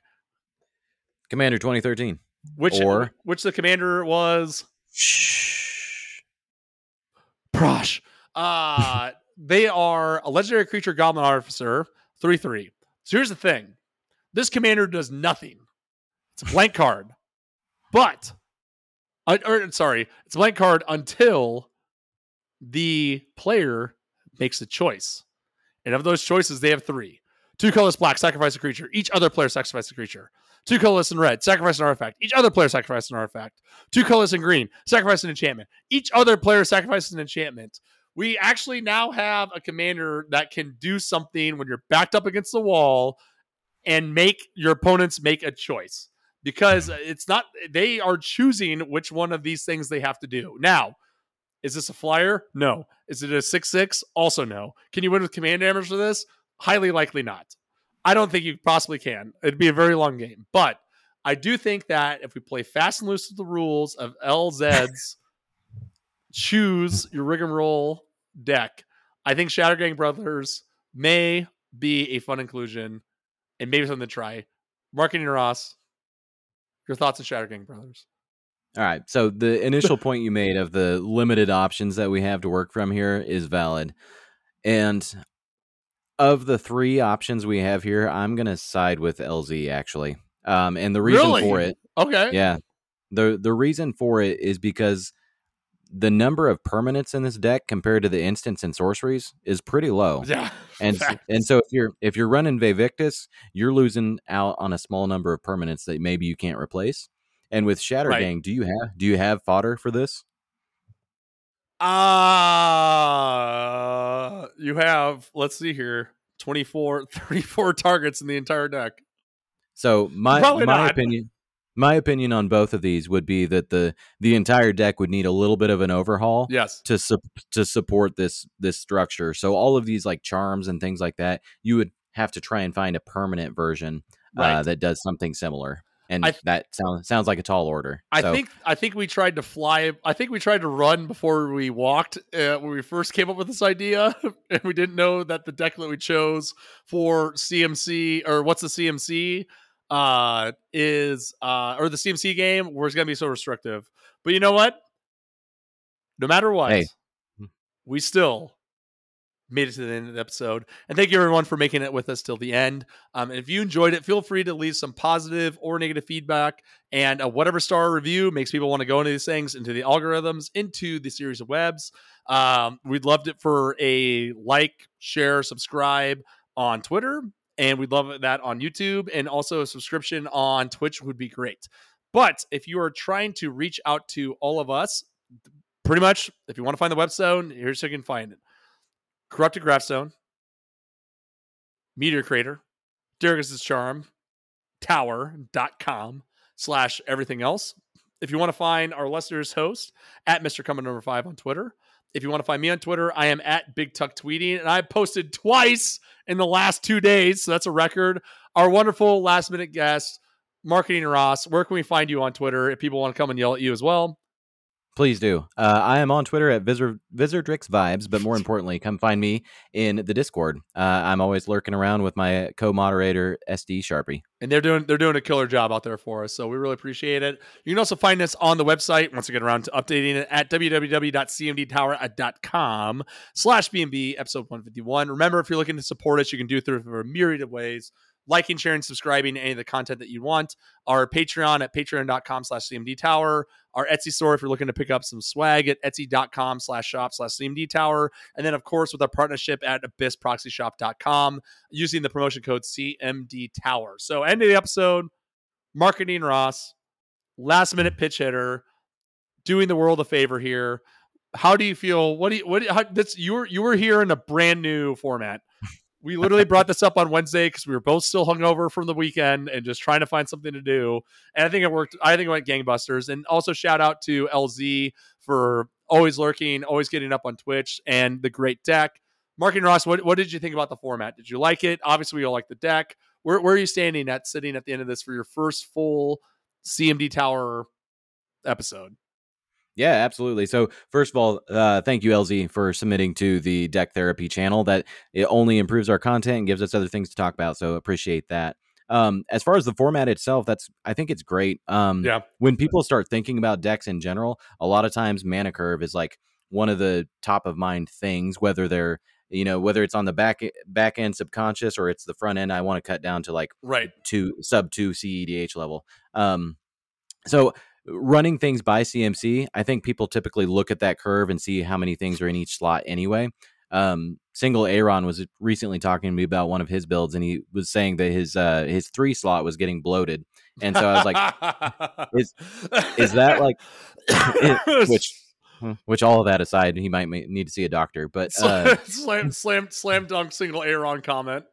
Commander 2013. Which Or- which the commander was Shh. Prossh. Uh they are a legendary creature goblin officer, 3-3. So here's the thing. This commander does nothing. It's a blank card. But uh, or sorry, it's a blank card until the player makes a choice. And of those choices, they have three. Two colors black, sacrifice a creature. Each other player sacrifices a creature. Two colorless and red, sacrifice an artifact. Each other player sacrifices an artifact. Two colorless and green, sacrifice an enchantment. Each other player sacrifices an enchantment. We actually now have a commander that can do something when you're backed up against the wall and make your opponents make a choice because it's not they are choosing which one of these things they have to do. Now, is this a flyer? No. Is it a 6 6? Also, no. Can you win with command damage for this? Highly likely not. I don't think you possibly can. It'd be a very long game. But I do think that if we play fast and loose with the rules of LZ's choose your rigmarole deck, I think Shattergang Brothers may be a fun inclusion and maybe something to try. Marketing Ross, your thoughts on Shattergang Brothers? All right. So the initial point you made of the limited options that we have to work from here is valid. And of the three options we have here, I'm going to side with LZ actually. Um, and the reason Really? for it, Okay. yeah, the the reason for it is because the number of permanents in this deck compared to the instants and sorceries is pretty low. Yeah. And facts. and so if you're if you're running Vaevictis, you're losing out on a small number of permanents that maybe you can't replace. And with Shatter Right. Gang, do you have do you have fodder for this? Uh you have let's see here 24 34 targets in the entire deck. So my Probably my not. opinion my opinion on both of these would be that the the entire deck would need a little bit of an overhaul Yes. to sup- to support this this structure. So all of these like charms and things like that, you would have to try and find a permanent version uh, that does something similar. And th- that sounds sounds like a tall order. I So, think I think we tried to fly. I think we tried to run before we walked uh, when we first came up with this idea, and we didn't know that the deck that we chose for CMC or what's the CMC uh, is uh, or the CMC game was going to be so restrictive. But you know what? No matter what, Hey. we still made it to the end of the episode. And thank you everyone for making it with us till the end. Um, and if you enjoyed it, feel free to leave some positive or negative feedback. And uh, whatever star review makes people want to go into these things, into the algorithms, into the series of webs. Um, we'd love it for a like, share, subscribe on Twitter. And we'd love that on YouTube. And also a subscription on Twitch would be great. But if you are trying to reach out to all of us, pretty much, if you want to find the website, here's how you can find it. Corrupted Grafstone, Meteor Crater, Darigaaz's Charm, Tower.com slash everything else. If you want to find our listeners host at Mr. Coming Number Five on Twitter. If you want to find me on Twitter, I am at Big Tuck Tweeting, and I posted twice in the last two days, so that's a record. Our wonderful last minute guest, Marketing Ross. Where can we find you on Twitter if people want to come and yell at you as well? Please do. Uh, I am on Twitter at Visor Vibes, but more importantly, come find me in the Discord. Uh, I'm always lurking around with my co-moderator SD Sharpie. and they're doing they're doing a killer job out there for us. So we really appreciate it. You can also find us on the website once we get around to updating it at www.cmdtower.com slash BNB episode 151. Remember, if you're looking to support us, you can do it through a myriad of ways. Liking, sharing, subscribing to any of the content that you want. Our Patreon at patreon.com slash CMD Tower. Our Etsy store if you're looking to pick up some swag at etsy.com slash shop slash CMD Tower. And then, of course, with our partnership at abyssproxyshop.com using the promotion code CMD Tower. So, end of the episode, marketing Ross, last minute pitch hitter, doing the world a favor here. How do you feel? What do you what? do you- How, that's you were you were here in a brand new format. We literally brought this up on Wednesday because we were both still hungover from the weekend and just trying to find something to do. And I think it worked. I think it went gangbusters. And also shout out to LZ for always lurking, always getting up on Twitch, and the great deck. Mark and Ross, what, what did you think about the format? Did you like it? Obviously, we all like the deck. Where, where are you standing at sitting at the end of this for your first full CMD Tower episode? Yeah, absolutely. So first of all, uh, thank you, LZ, for submitting to the Deck Therapy channel. That it only improves our content and gives us other things to talk about. So appreciate that. Um, as far as the format itself, that's I think it's great. Um, Yeah. when people start thinking about decks in general, a lot of times mana curve is like one of the top of mind things, whether they're you know whether it's on the back back end subconscious or it's the front end. I want to cut down to like Right. to sub two CEDH level. Um, so running things by CMC, I think people typically look at that curve and see how many things are in each slot anyway. Um, single Aaron was recently talking to me about one of his builds, and he was saying that his uh, his three slot was getting bloated, and so I was like, is- is that like- which which all of that aside, he might need to see a doctor, but uh, slam slam slam dunk single Aaron comment.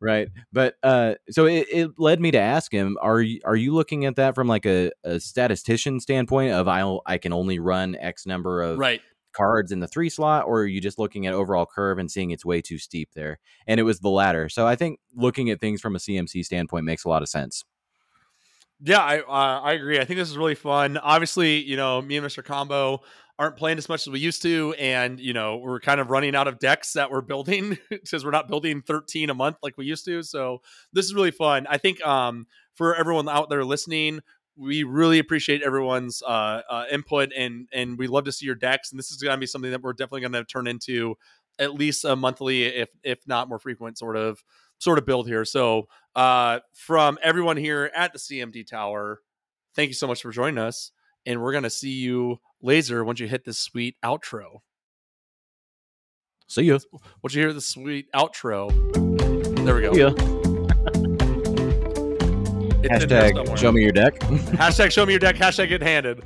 Right but uh so it, it led me to ask him are you are you looking at that from like a, a statistician standpoint of i i can only run x number of Right. cards in the three slot or are you just looking at overall curve and seeing it's way too steep there and it was the latter so i think looking at things from a cmc standpoint makes a lot of sense Yeah, I uh, I agree. I think this is really fun. Obviously, you know, me and Mr. Combo aren't playing as much as we used to, and you know, we're kind of running out of decks that we're building because we're not building 13 a month like we used to. So this is really fun. I think um, for everyone out there listening, we really appreciate everyone's uh, uh, input, and and we love to see your decks. And this is going to be something that we're definitely going to turn into at least a monthly, if if not more frequent, sort of sort of build here. So uh, from everyone here at the CMD Tower, thank you so much for joining us. And we're gonna see you laser once you hit this sweet outro. See you. Once you hear the sweet outro, there we go. See ya. It's in there Hashtag show me your deck. Hashtag show me your deck. Hashtag get handed.